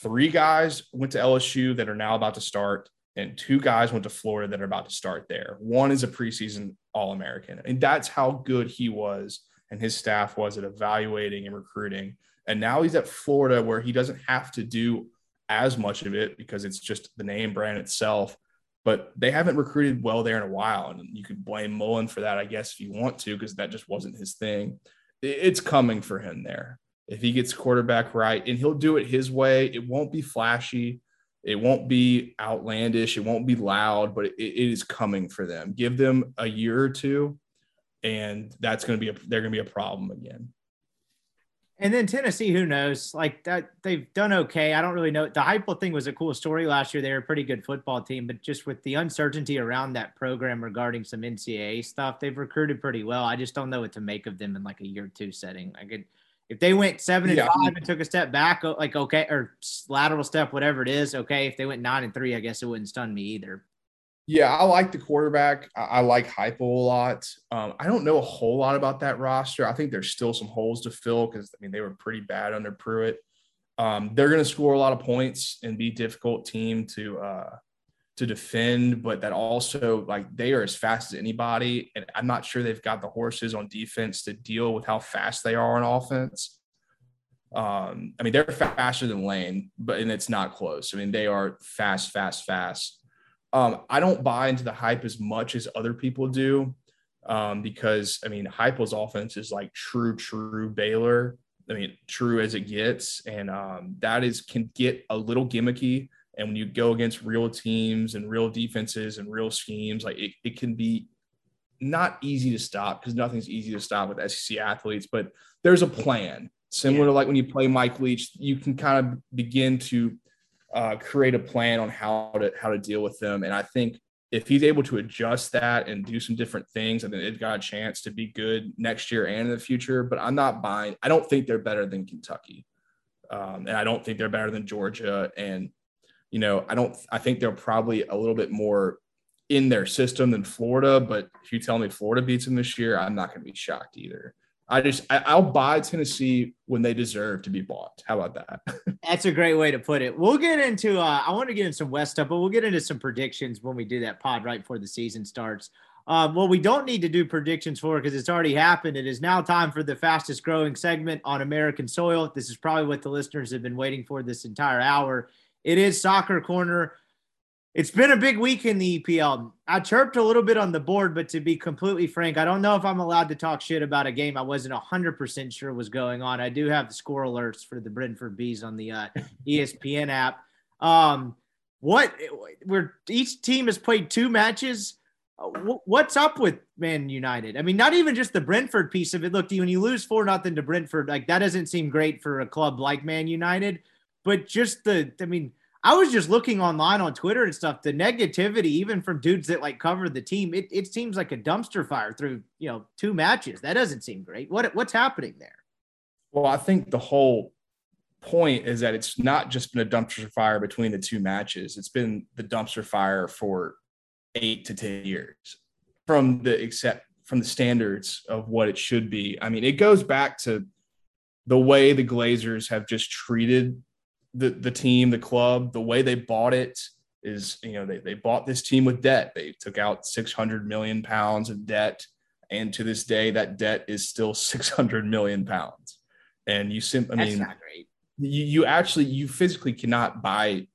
three guys went to LSU that are now about to start and two guys went to Florida that are about to start there. One is a preseason All American, and that's how good he was and his staff was at evaluating and recruiting. And now he's at Florida where he doesn't have to do as much of it because it's just the name brand itself. But they haven't recruited well there in a while. And you could blame Mullen for that, I guess, if you want to, because that just wasn't his thing. It's coming for him there. If he gets quarterback right and he'll do it his way, it won't be flashy. It won't be outlandish. It won't be loud, but it, it is coming for them. Give them a year or two, and that's going to be a they're going to be a problem again. And then Tennessee, who knows? Like that, they've done okay. I don't really know. The Heupel thing was a cool story last year. They were a pretty good football team, but just with the uncertainty around that program regarding some NCAA stuff, they've recruited pretty well. I just don't know what to make of them in like a year two setting. I could if they went seven and yeah. five and took a step back, like okay, or lateral step, whatever it is, okay. If they went nine and three, I guess it wouldn't stun me either. Yeah, I like the quarterback. I, like Heupel a lot. Um, I don't know a whole lot about that roster. I think there's still some holes to fill because I mean they were pretty bad under Pruitt. Um, they're going to score a lot of points and be difficult team to uh, to defend, but that also like they are as fast as anybody. And I'm not sure they've got the horses on defense to deal with how fast they are on offense. Um, I mean, they're faster than Lane, but and it's not close. I mean, they are fast, fast, fast. Um, I don't buy into the hype as much as other people do. Um, because I mean, Heupel's offense is like true, true Baylor. I mean, true as it gets, and um, that is can get a little gimmicky and when you go against real teams and real defenses and real schemes, like it, it can be not easy to stop because nothing's easy to stop with SEC athletes, but there's a plan. Similar yeah. to like when you play Mike Leach, you can kind of begin to uh, create a plan on how to how to deal with them. And I think if he's able to adjust that and do some different things, I think they've got a chance to be good next year and in the future. But I'm not buying. I don't think they're better than Kentucky, um, and I don't think they're better than Georgia. And you know, I don't, I think they're probably a little bit more in their system than Florida. But if you tell me Florida beats them this year, I'm not going to be shocked either. I just, I, will buy Tennessee when they deserve to be bought. How about that? (laughs) That's a great way to put it. We'll get into, uh, I want to get into some West stuff, but we'll get into some predictions when we do that pod right before the season starts. Um, well, we don't need to do predictions for because it's already happened. It is now time for the fastest growing segment on American soil. This is probably what the listeners have been waiting for this entire hour. It is Soccer Corner. It's been a big week in the EPL. I chirped a little bit on the board, but to be completely frank, I don't know if I'm allowed to talk shit about a game I wasn't 100% sure was going on. I do have the score alerts for the Brentford Bees on the uh, ESPN app. Um, what where each team has played two matches. What's up with Man United? I mean, not even just the Brentford piece of it. Look, when you lose four nothing to Brentford, like that doesn't seem great for a club like Man United but just the, I mean, I was just looking online on Twitter and stuff. The negativity, even from dudes that like cover the team, it, it seems like a dumpster fire through you know two matches. That doesn't seem great. What what's happening there? Well, I think the whole point is that it's not just been a dumpster fire between the two matches. It's been the dumpster fire for eight to ten years from the except from the standards of what it should be. I mean, it goes back to the way the Glazers have just treated the the team, the club, the way they bought it is, you know, they, they bought this team with debt. They took out 600 million pounds of debt. And to this day, that debt is still (laughs) 600 million pounds. And you simply, I mean, you, you actually, you physically cannot buy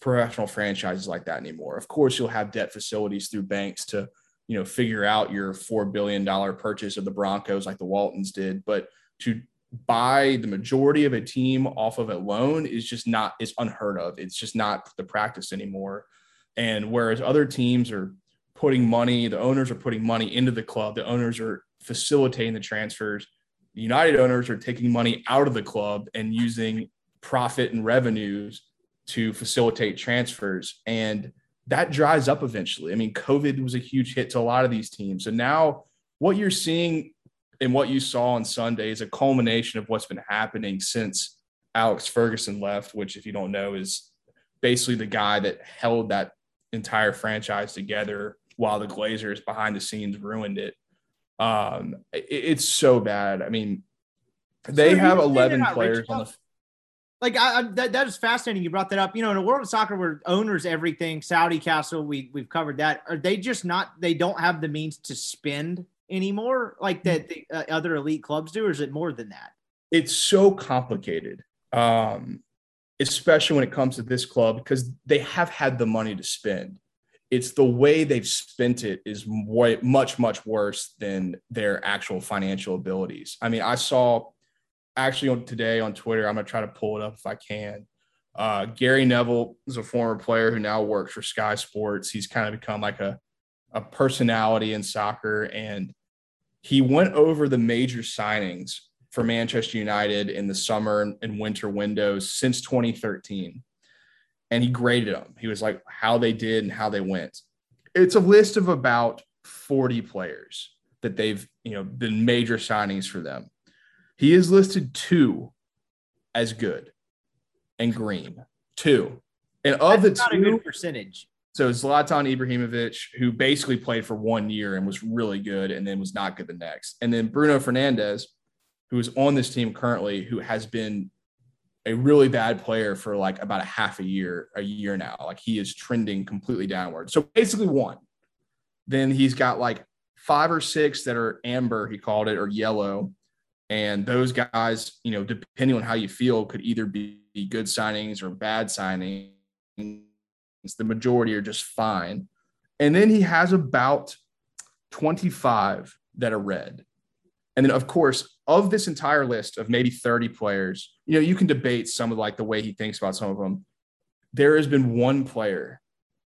professional franchises like that anymore. Of course, you'll have debt facilities through banks to, you know, figure out your $4 billion purchase of the Broncos like the Waltons did. But to buy the majority of a team off of a loan is just not is unheard of. It's just not the practice anymore. And whereas other teams are putting money, the owners are putting money into the club, the owners are facilitating the transfers. United owners are taking money out of the club and using profit and revenues to facilitate transfers. And that dries up eventually. I mean, COVID was a huge hit to a lot of these teams. So now what you're seeing and what you saw on Sunday is a culmination of what's been happening since Alex Ferguson left, which, if you don't know, is basically the guy that held that entire franchise together while the Glazers behind the scenes ruined it. Um, it it's so bad. I mean, they so have 11 players on the. Like I, I, that, that is fascinating. You brought that up. You know, in a world of soccer where owners everything, Saudi Castle, we we've covered that. Are they just not? They don't have the means to spend anymore like that the uh, other elite clubs do or is it more than that? It's so complicated um especially when it comes to this club because they have had the money to spend. It's the way they've spent it is way, much much worse than their actual financial abilities. I mean i saw actually on today on twitter i'm going to try to pull it up if i can. Uh, gary neville is a former player who now works for sky sports. He's kind of become like a a personality in soccer and he went over the major signings for Manchester United in the summer and winter windows since 2013 and he graded them. He was like how they did and how they went. It's a list of about 40 players that they've, you know, been major signings for them. He has listed two as good and green. Two. And of That's the two percentage. So Zlatan Ibrahimovic, who basically played for one year and was really good and then was not good the next. And then Bruno Fernandes, who is on this team currently, who has been a really bad player for like about a half a year, a year now. Like he is trending completely downward. So basically one. Then he's got like five or six that are amber, he called it, or yellow. And those guys, you know, depending on how you feel, could either be good signings or bad signings. The majority are just fine. And then he has about 25 that are red. And then, of course, of this entire list of maybe 30 players, you know, you can debate some of like the way he thinks about some of them. There has been one player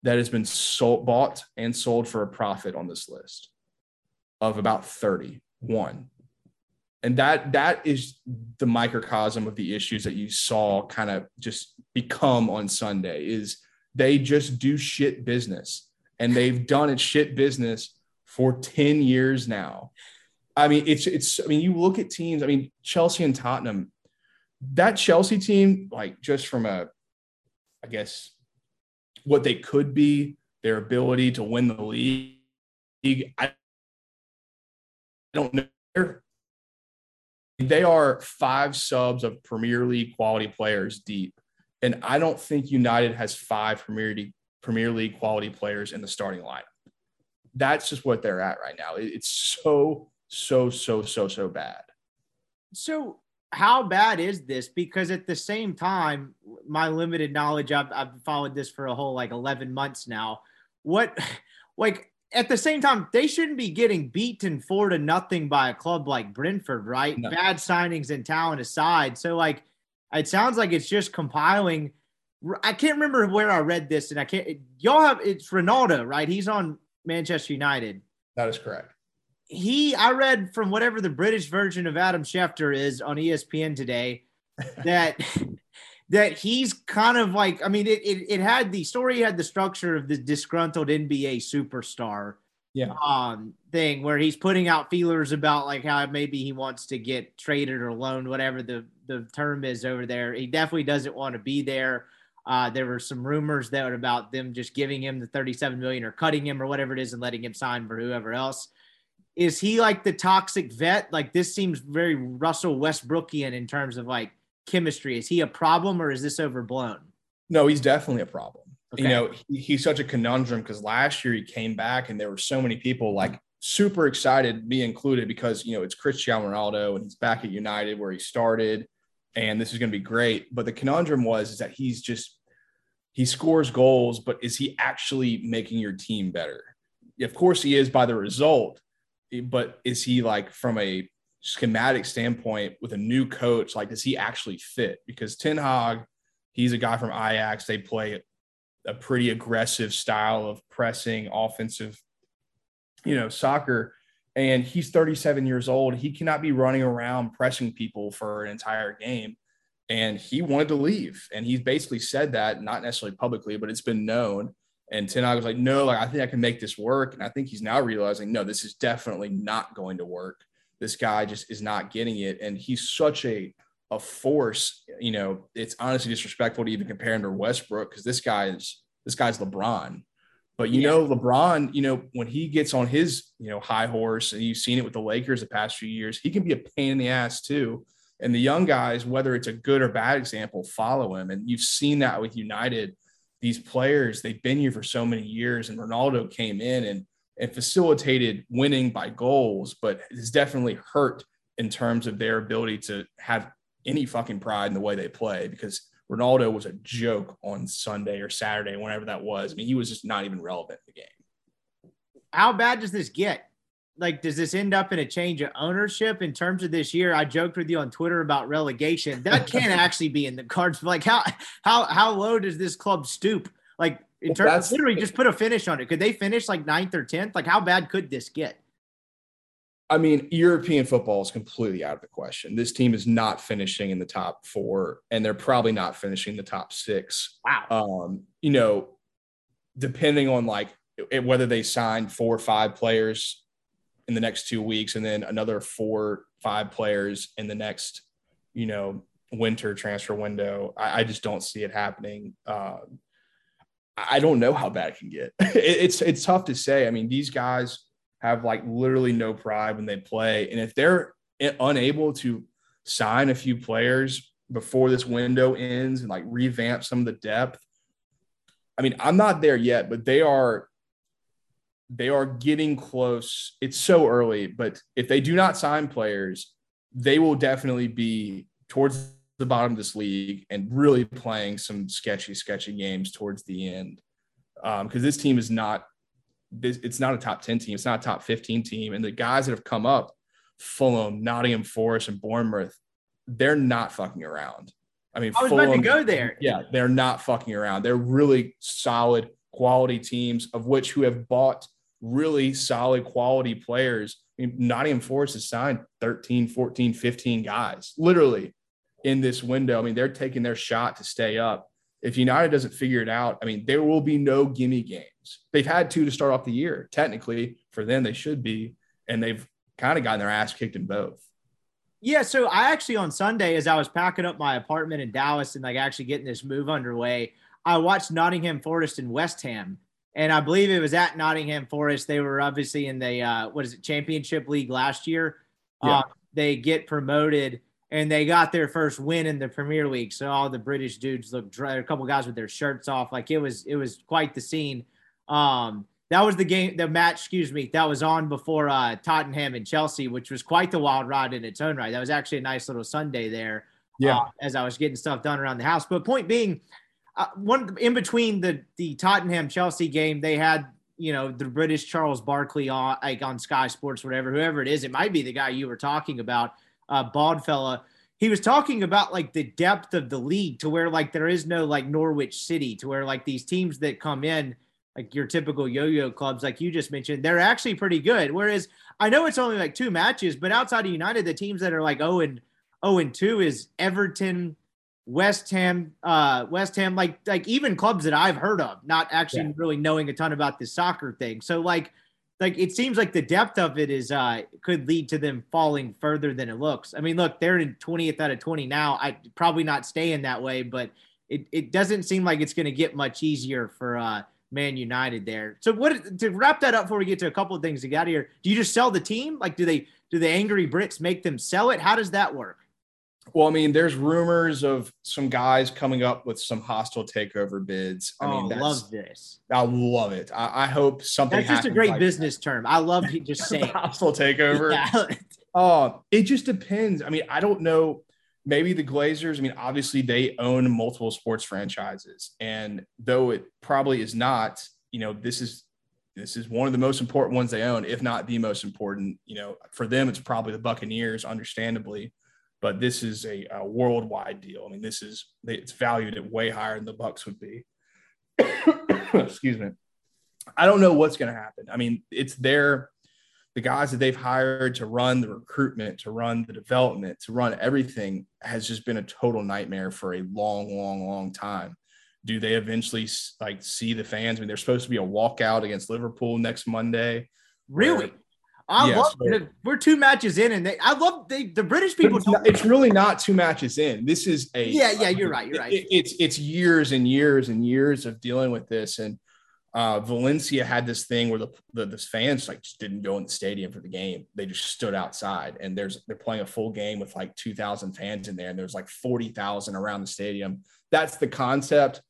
that has been sold, bought and sold for a profit on this list of about 30. One. And that that is the microcosm of the issues that you saw kind of just become on Sunday is they just do shit business and they've done it shit business for 10 years now. I mean, it's it's. I mean, you look at teams. I mean, Chelsea and Tottenham. That Chelsea team, like just from a, I guess, what they could be, their ability to win the league. I don't know. They are five subs of Premier League quality players deep, and I don't think United has five Premier League Premier League quality players in the starting lineup. That's just what they're at right now. It's so so, so, so, so bad. So, how bad is this? Because at the same time, my limited knowledge, I've, I've followed this for a whole like 11 months now. What, (laughs) like, at the same time, they shouldn't be getting beaten four to nothing by a club like Brentford, right? No. Bad signings and talent aside. So, like, it sounds like it's just compiling. I can't remember where I read this, and I can't. Y'all have it's Ronaldo, right? He's on Manchester United. That is correct he I read from whatever the British version of Adam Schefter is on ESPN today (laughs) that that he's kind of like I mean it, it it had the story had the structure of the disgruntled NBA superstar yeah um thing where he's putting out feelers about like how maybe he wants to get traded or loaned whatever the the term is over there he definitely doesn't want to be there uh, there were some rumors that about them just giving him the 37 million or cutting him or whatever it is and letting him sign for whoever else is he like the toxic vet? Like this seems very Russell Westbrookian in terms of like chemistry. Is he a problem or is this overblown? No, he's definitely a problem. Okay. You know, he, he's such a conundrum because last year he came back and there were so many people like super excited, me included, because you know it's Cristiano Ronaldo and he's back at United where he started, and this is going to be great. But the conundrum was is that he's just he scores goals, but is he actually making your team better? Of course, he is by the result, eh, but is he like from a schematic standpoint with a new coach? Like, does he actually fit? Because Ten Hag, he's a guy from Ajax. They play a pretty aggressive style of pressing, offensive, you know, soccer. And he's 37 years old. He cannot be running around pressing people for an entire game. And he wanted to leave. And he's basically said that, not necessarily publicly, but it's been known. And Ten Hag was like, no, like I think I can make this work. And I think he's now realizing, no, this is definitely not going to work. This guy just is not getting it. And he's such a a force, you know, it's honestly disrespectful to even compare him to Westbrook because this guy is this guy's LeBron. But you yeah. know, LeBron, you know, when he gets on his, you know, high horse, and you've seen it with the Lakers the past few years, he can be a pain in the ass too. And the young guys, whether it's a good or bad example, follow him. And you've seen that with United these players they've been here for so many years and ronaldo came in and and facilitated winning by goals but it's definitely hurt in terms of their ability to have any fucking pride in the way they play because ronaldo was a joke on sunday or saturday whenever that was i mean he was just not even relevant in the game how bad does this get like does this end up in a change of ownership in terms of this year? I joked with you on Twitter about relegation. That can't (laughs) actually be in the cards. Like how how how low does this club stoop? Like in terms of literally just put a finish on it. Could they finish like ninth or tenth? Like how bad could this get? I mean, European football is completely out of the question. This team is not finishing in the top four, and they're probably not finishing the top six. Wow. Um, you know, depending on like whether they sign four or five players in the next two weeks, and then another four, five players in the next, you know, winter transfer window. I, I just don't see it happening. Uh, I don't know how bad it can get. (laughs) it, it's it's tough to say. I mean, these guys have like literally no pride when they play, and if they're unable to sign a few players before this window ends and like revamp some of the depth. I mean, I'm not there yet, but they are they are getting close. It's so early, but if they do not sign players, they will definitely be towards the bottom of this league and really playing some sketchy, sketchy games towards the end. Because um, this team is not, it's not a top 10 team. It's not a top 15 team. And the guys that have come up, Fulham, Nottingham Forest, and Bournemouth, they're not fucking around. I mean, I was Fulham, about to go there. Yeah, they're not fucking around. They're really solid, quality teams, of which who have bought really solid quality players. I mean, Nottingham Forest has signed 13, 14, 15 guys, literally in this window. I mean, they're taking their shot to stay up. If United doesn't figure it out, I mean, there will be no gimme games. They've had two to start off the year. Technically, for them, they should be, and they've kind of gotten their ass kicked in both. Yeah, so I actually on Sunday, as I was packing up my apartment in Dallas and like actually getting this move underway, I watched Nottingham Forest and West Ham and I believe it was at Nottingham Forest. They were obviously in the uh, what is it Championship League last year. Yeah. Uh, they get promoted and they got their first win in the Premier League. So all the British dudes looked dry. A couple guys with their shirts off, like it was it was quite the scene. Um, that was the game, the match, excuse me, that was on before uh, Tottenham and Chelsea, which was quite the wild ride in its own right. That was actually a nice little Sunday there. Yeah, uh, as I was getting stuff done around the house. But point being, uh, one in between the the Tottenham Chelsea game, they had you know the British Charles Barkley on like on Sky Sports, whatever, whoever it is. It might be the guy you were talking about, uh, bald fella. He was talking about like the depth of the league to where like there is no like Norwich City to where like these teams that come in like your typical yo-yo clubs like you just mentioned they're actually pretty good whereas i know it's only like two matches but outside of united the teams that are like oh and 0 and 2 is everton West Ham, uh, West Ham, like like even clubs that I've heard of, not actually yeah. really knowing a ton about the soccer thing. So like like it seems like the depth of it is uh could lead to them falling further than it looks. I mean, look, they're in 20th out of 20 now. I probably not staying that way, but it, it doesn't seem like it's going to get much easier for uh Man United there. So what to wrap that up before we get to a couple of things to get out of here, do you just sell the team? Like do they do the angry Brits make them sell it? How does that work? Well, I mean, there's rumors of some guys coming up with some hostile takeover bids. I oh, mean, I love this. I love it. I, I hope something. That's just a great like business that. term. I love just (laughs) saying hostile takeover. Yeah. (laughs) uh, it just depends. I mean, I don't know. Maybe the Glazers. I mean, obviously they own multiple sports franchises, and though it probably is not, you know, this is this is one of the most important ones they own, if not the most important. You know, for them, it's probably the Buccaneers, understandably but this is a, a worldwide deal. I mean, this is it's valued at way higher than the Bucks would be. (coughs) Excuse me. I don't know what's going to happen. I mean, it's their the guys that they've hired to run the recruitment, to run the development, to run everything has just been a total nightmare for a long, long, long time. Do they eventually like see the fans? I mean, they're supposed to be a walkout against Liverpool next Monday. Really? I love so, we're two matches in, and they I love they the British people. It's, not, it's, really not two matches in. This is a yeah yeah you're right you're right. It, it's it's years and years and years of dealing with this, and uh, Valencia had this thing where the, the the fans like just didn't go in the stadium for the game. They just stood outside, and there's they're playing a full game with like two thousand fans in there, and there's like forty thousand around the stadium. That's the concept.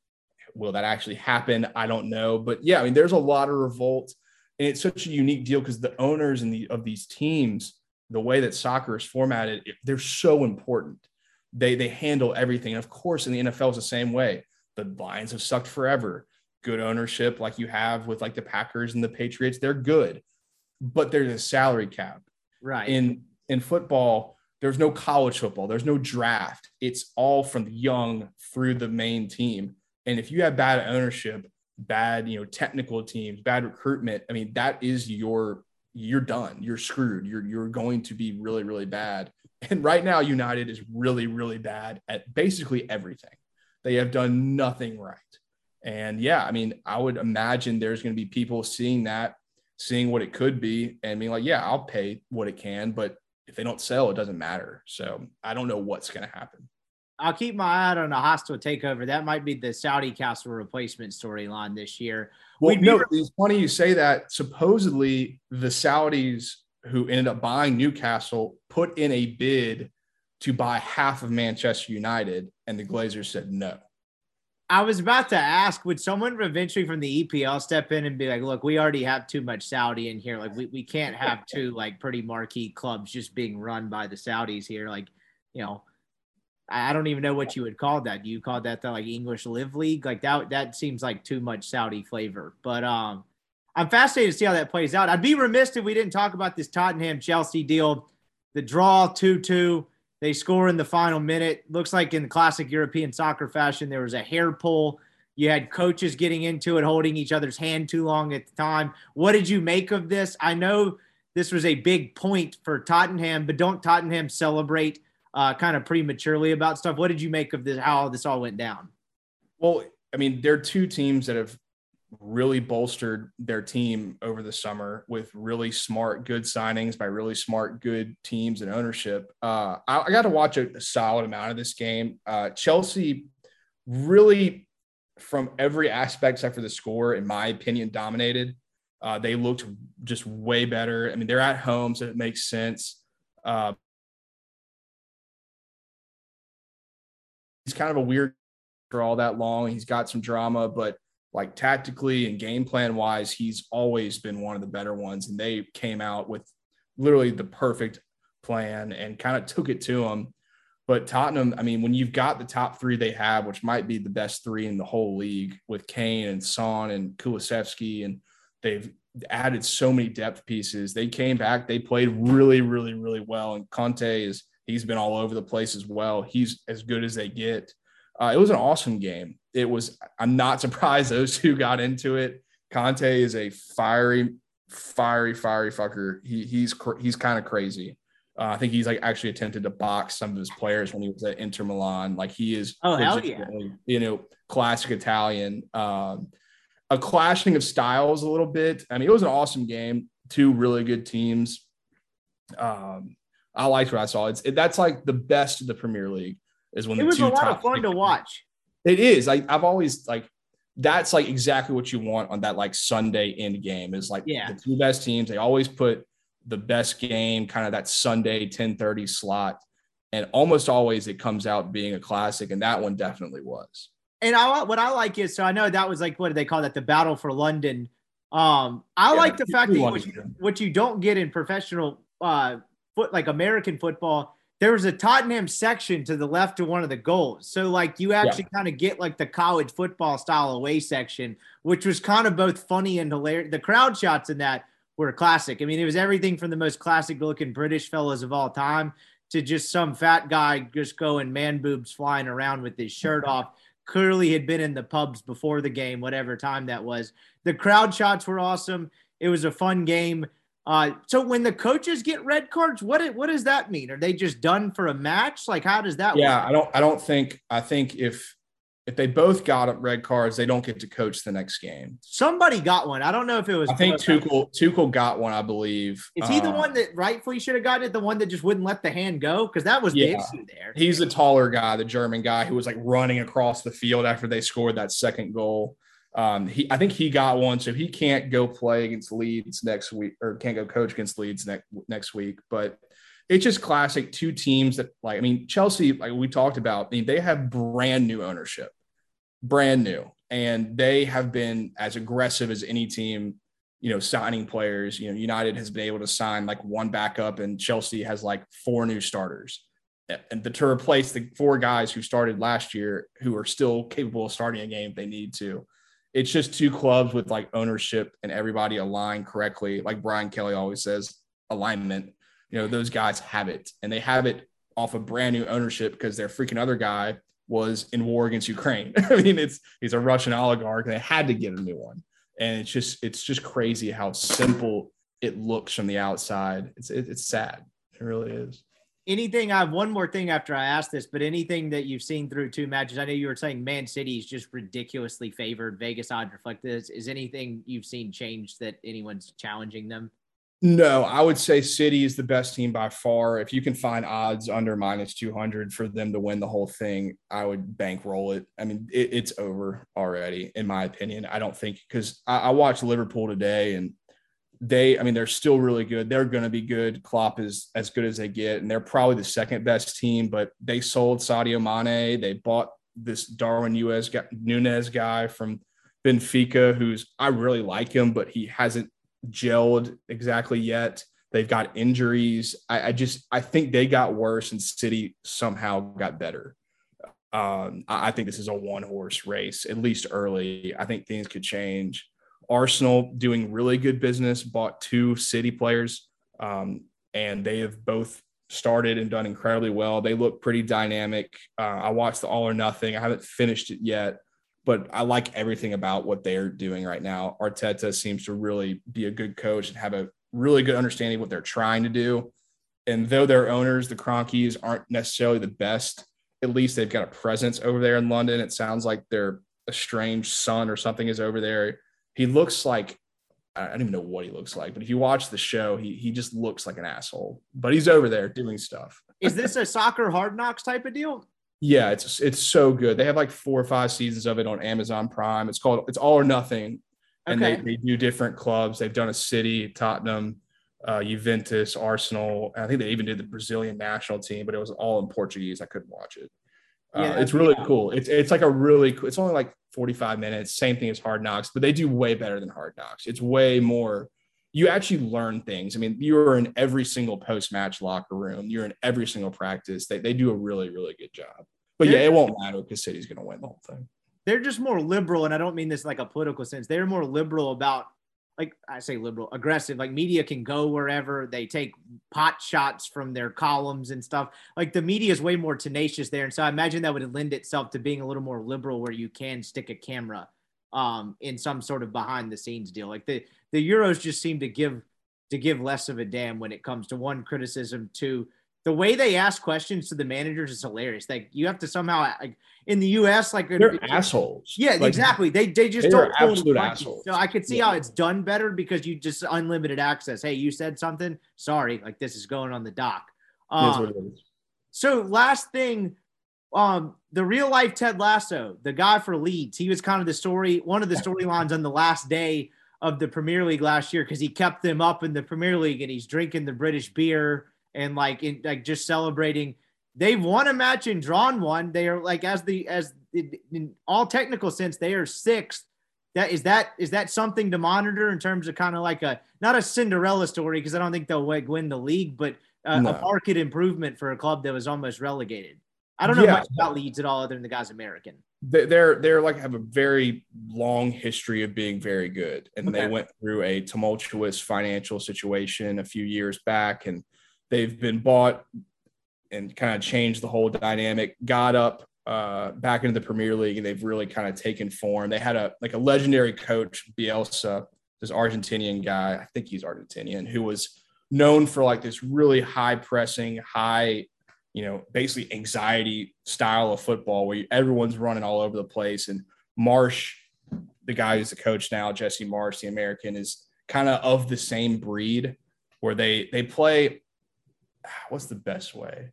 Will that actually happen? I don't know, but yeah, I mean, there's a lot of revolt and it's such a unique deal because the owners and the of these teams, the way that soccer is formatted, they're so important. They they handle everything. And of course, in the NFL is the same way. The Lions have sucked forever. Good ownership, like you have with like the Packers and the Patriots, they're good, but there's a salary cap. Right. In in football, there's no college football. There's no draft. It's all from the young through the main team. And if you have bad ownership, bad, you know, technical teams, bad recruitment, I mean, that is your you're done. You're screwed. You're you're going to be really really bad. And right now United is really really bad at basically everything. They have done nothing right. And yeah, I mean, I would imagine there's going to be people seeing that, seeing what it could be and being like, yeah, I'll pay what it can, but if they don't sell, it doesn't matter. So I don't know what's going to happen. I'll keep my eye out on a hostile takeover. That might be the Saudi castle replacement storyline this year. Well, We'd no, it's funny you say that. Supposedly, the Saudis who ended up buying Newcastle put in a bid to buy half of Manchester United, and the Glazers said no. I was about to ask, would someone eventually from the EPL step in and be like, look, we already have too much Saudi in here. Like we, we can't have two like pretty marquee clubs just being run by the Saudis here. Like, you know, I don't even know what you would call that. Do you call that the like English Live League? Like that that seems like too much Saudi flavor. But um I'm fascinated to see how that plays out. I'd be remiss if we didn't talk about this Tottenham Chelsea deal. The draw 2-2 they score in the final minute. Looks like in classic European soccer fashion, there was a hair pull. You had coaches getting into it, holding each other's hand too long at the time. What did you make of this? I know this was a big point for Tottenham, but don't Tottenham celebrate uh, kind of prematurely about stuff? What did you make of this? How this all went down? Well, I mean, there are two teams that have really bolstered their team over the summer with really smart, good signings by really smart, good teams and ownership. Uh, I, I, got to watch a, a, solid amount of this game. Uh, Chelsea really, from every aspect except for the score, in my opinion, dominated. Uh, they looked just way better. I mean, they're at home, so it makes sense. Uh, he's kind of a weird for all that long. He's got some drama, but like tactically and game plan wise, he's always been one of the better ones. And they came out with literally the perfect plan and kind of took it to him. But Tottenham, I mean, when you've got the top three they have, which might be the best three in the whole league with Kane and Son and Kulusevski, and they've added so many depth pieces. They came back, they played really, really, really well. And Conte is he's been all over the place as well. He's as good as they get. Uh, it was an awesome game it was i'm not (laughs) surprised those two got into it. Conte is a fiery fiery fiery fucker. He, he's he's kind of crazy. Uh, i think he's like actually attempted to box some of his players when he was at inter milan. Like he is oh hell yeah. you know classic italian. Um, a clashing of styles a little bit. I mean it was an awesome game. Two really good teams. Um, i liked what i saw. It's it, that's like the best of the premier league is when it was a lot of fun to watch it is. Like I've always like that's like exactly what you want on that like Sunday end game is like yeah. the two best teams. They always put the best game kind of that Sunday 1030 slot. And almost always it comes out being a classic. And that one definitely was. And I what I like is so I know that was like what do they call that? The battle for London. Um, I yeah, like the fact that what you, what you don't get in professional uh foot like American football there was a Tottenham section to the left of one of the goals. So like you actually yeah. kind of get like the college football style away section, which was kind of both funny and hilarious. The crowd shots in that were classic. I mean, it was everything from the most classic looking British fellas of all time to just some fat guy just going man boobs flying around with his shirt mm-hmm. off. Clearly had been in the pubs before the game, whatever time that was. The crowd shots were awesome. It was a fun game. Uh, so when the coaches get red cards, what what does that mean? Are they just done for a match? Like how does that? Yeah, work? I don't. I don't think. I think if if they both got red cards, they don't get to coach the next game. Somebody got one. I don't know if it was. I think Tuchel Tuchel got one. I believe. Is he the one um, that rightfully should have gotten it? The one that just wouldn't let the hand go because that was yeah. the issue there. He's the taller guy, the German guy who was like running across the field after they scored that second goal. Um, he, I think he got one, so he can't go play against Leeds next week, or can't go coach against Leeds next next week. But it's just classic two teams that, like, I mean, Chelsea, like we talked about, I mean, they have brand new ownership, brand new, and they have been as aggressive as any team. You know, signing players. You know, United has been able to sign like one backup, and Chelsea has like four new starters and to replace the four guys who started last year who are still capable of starting a game if they need to it's just two clubs with like ownership and everybody aligned correctly. Like Brian Kelly always says, alignment. You know, those guys have it and they have it off of brand new ownership because their freaking other guy was in war against Ukraine. (laughs) I mean, it's he's a Russian oligarch and they had to get a new one. And it's just it's just crazy how simple it looks from the outside. It's it, it's sad. It really is anything i have one more thing after i ask this but anything that you've seen through two matches i know you were saying man city is just ridiculously favored. Vegas odds reflect this. Is anything you've seen change that anyone's challenging them? No i would say city is the best team by far. If you can find odds under minus 200 for them to win the whole thing i would bankroll it. I mean it, it's over already in my opinion. I don't think because I, I watched liverpool today and they, I mean, they're still really good. They're going to be good. Klopp is as good as they get, and they're probably the second best team. But they sold Sadio Mane. They bought this Darwin US guy, Nunez guy from Benfica, who's I really like him, but he hasn't gelled exactly yet. They've got injuries. I, I just I think they got worse, and City somehow got better. Um, I, I think this is a one horse race, at least early. I think things could change. Arsenal doing really good business, bought two City players, um, and they have both started and done incredibly well. They look pretty dynamic. Uh, I watched the All or Nothing. I haven't finished it yet, but I like everything about what they're doing right now. Arteta seems to really be a good coach and have a really good understanding of what they're trying to do. And though their owners, the Kroenkes, aren't necessarily the best, at least they've got a presence over there in London. It sounds like their estranged son or something is over there. He looks like I don't even know what he looks like, but if you watch the show, he he just looks like an asshole. But he's over there doing stuff. Is this a soccer hard knocks type of deal? Yeah, it's it's so good. They have like four or five seasons of it on Amazon Prime. It's called It's All or Nothing, and Okay. they they do different clubs. They've done a City, Tottenham, uh, Juventus, Arsenal. I think they even did the Brazilian national team, but it was all in Portuguese. I couldn't watch it. Uh, Yeah, it's really cool. It's it's like a really cool. It's only like forty five minutes. Same thing as Hard Knocks, but they do way better than Hard Knocks. It's way more. You actually learn things. I mean, you are in every single post match locker room. You're in every single practice. They they do a really really good job. But yeah, it won't matter because City's going to win the whole thing. They're just more liberal, and I don't mean this like a political sense. They're more liberal about, like I say, liberal, aggressive. Like media can go wherever they take pot shots from their columns and stuff. Like the media is way more tenacious there, and so I imagine that would lend itself to being a little more liberal, where you can stick a camera um, in some sort of behind the scenes deal. Like the the Euros just seem to give to give less of a damn when it comes to one criticism, two the way they ask questions to the managers is hilarious. Like you have to somehow like in the U.S. like They're assholes. yeah, Like, exactly. They they just they don't are absolute assholes. So I could see Yeah. how it's done better because you just unlimited access. Hey, you said something. Sorry, like this is going on the dock. it Um, it so last thing, um, the real life Ted Lasso, the guy for Leeds, he was kind of the story, one of the storylines on the last day of the Premier League last year because he kept them up in the Premier League and he's drinking the British beer and like in, like just celebrating. They've won a match and drawn one. They are like as the as in, all technical sense, they are sixth. That is that is that something to monitor in terms of kind of like a not a Cinderella story because I don't think they'll like win the league, but a, No. a market improvement for a club that was almost relegated. I don't know Yeah. much about Leeds at all, other than the guy's American. They- they're they're like have a very long history of being very good and Okay. they went through a tumultuous financial situation a few years back and they've been bought and kind of changed the whole dynamic got up uh, back into the premier league and they've really kind of taken form they had a like a legendary coach bielsa this argentinian guy i think he's argentinian who was known for like this really high pressing high you know, basically anxiety style of football where you, everyone's running all over the place. And Marsch, the guy who's the coach now, Jesse Marsch, the American, is kind of of the same breed where they they play. What's the best way?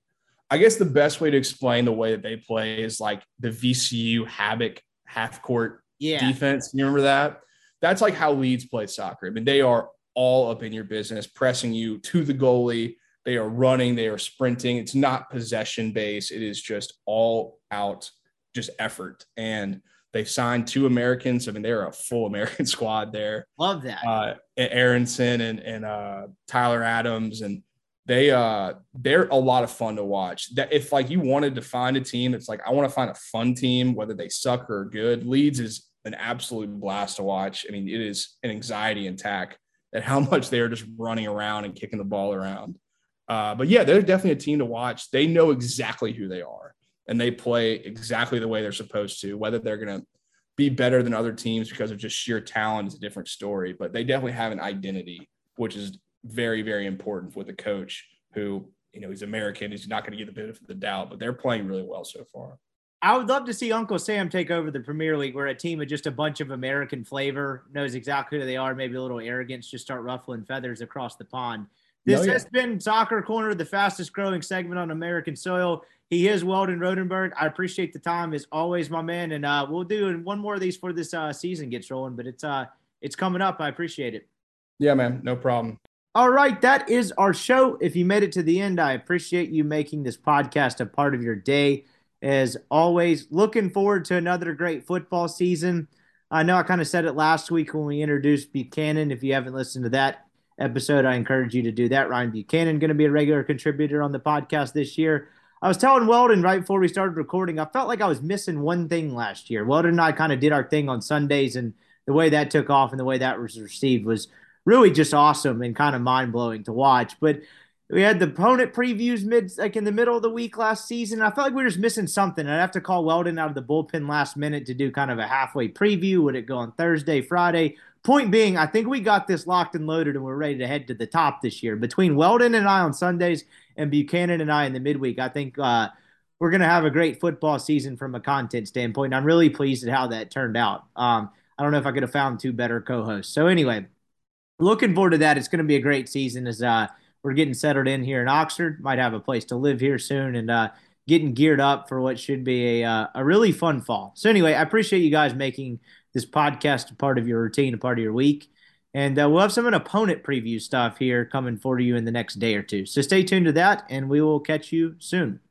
I guess the best way to explain the way that they play is like the VCU havoc half court Yeah, defense. You remember that? That's like how Leeds play soccer. I mean, they are all up in your business, pressing you to the goalie. They are running, they are sprinting. It's not possession based. It is just all out, just effort. And they signed two Americans. I mean, they're a full (laughs) American squad there. love that. Uh, Aaronson and and uh, Tyler Adams, and they uh they're a lot of fun to watch. That if like you wanted to find a team that's like I want to find a fun team, whether they suck or good, Leeds is an absolute blast to watch. I mean, it is an anxiety attack at how (laughs) much they're just running around and kicking the ball around. Uh, but yeah, they're definitely a team to watch. They know exactly who they are, and they play exactly the way they're supposed to. Whether they're going to be better than other teams because of just sheer talent is a different story. But they definitely have an identity, which is very, very important with a coach who, you know, he's American. He's not going to get the benefit of the doubt, but they're playing really well so far. I would love to see Uncle Sam take over the Premier League, where a team of just a bunch of American flavor knows exactly who they are, maybe a little arrogance, just start ruffling feathers across the pond. This Oh, yeah. has been Soccer Corner, the fastest growing segment on American soil. He is Weldon Rodenberg. I appreciate the time as always, my man. And uh, we'll do one more of these for this uh, season gets rolling, but it's uh it's coming up. I appreciate it. Yeah, man, no problem. All right, that is our show. If you made it to the end, I appreciate you making this podcast a part of your day. As always, looking forward to another great football season. I know I kind of said it last week when we introduced Buchanan. If you haven't listened to that episode, I encourage you to do that. Ryan Buchanan going to be a regular contributor on the podcast this year. I was telling Weldon right before we started recording, I felt like I was missing one thing last year. Weldon and I kind of did our thing on Sundays, and the way that took off and the way that was received was really just awesome and kind of mind blowing to watch. But we had the opponent previews mid like in the middle of the week last season. I felt like we were just missing something. I'd have to call Weldon out of the bullpen last minute to do kind of a halfway preview. Would it go on Thursday, Friday? Point being, I think we got this locked and loaded and we're ready to head to the top this year. Between Weldon and I on Sundays and Buchanan and I in the midweek, I think uh, we're going to have a great football season from a content standpoint. I'm really pleased at how that turned out. Um, I don't know if I could have found two better co-hosts. So anyway, looking forward to that. It's going to be a great season as uh, we're getting settled in here in Oxford. Might have a place to live here soon and uh, getting geared up for what should be a, uh, a really fun fall. So anyway, I appreciate you guys making this podcast a part of your routine, a part of your week. And uh, we'll have some an opponent preview stuff here coming for you in the next day or two. So stay tuned to that, and we will catch you soon.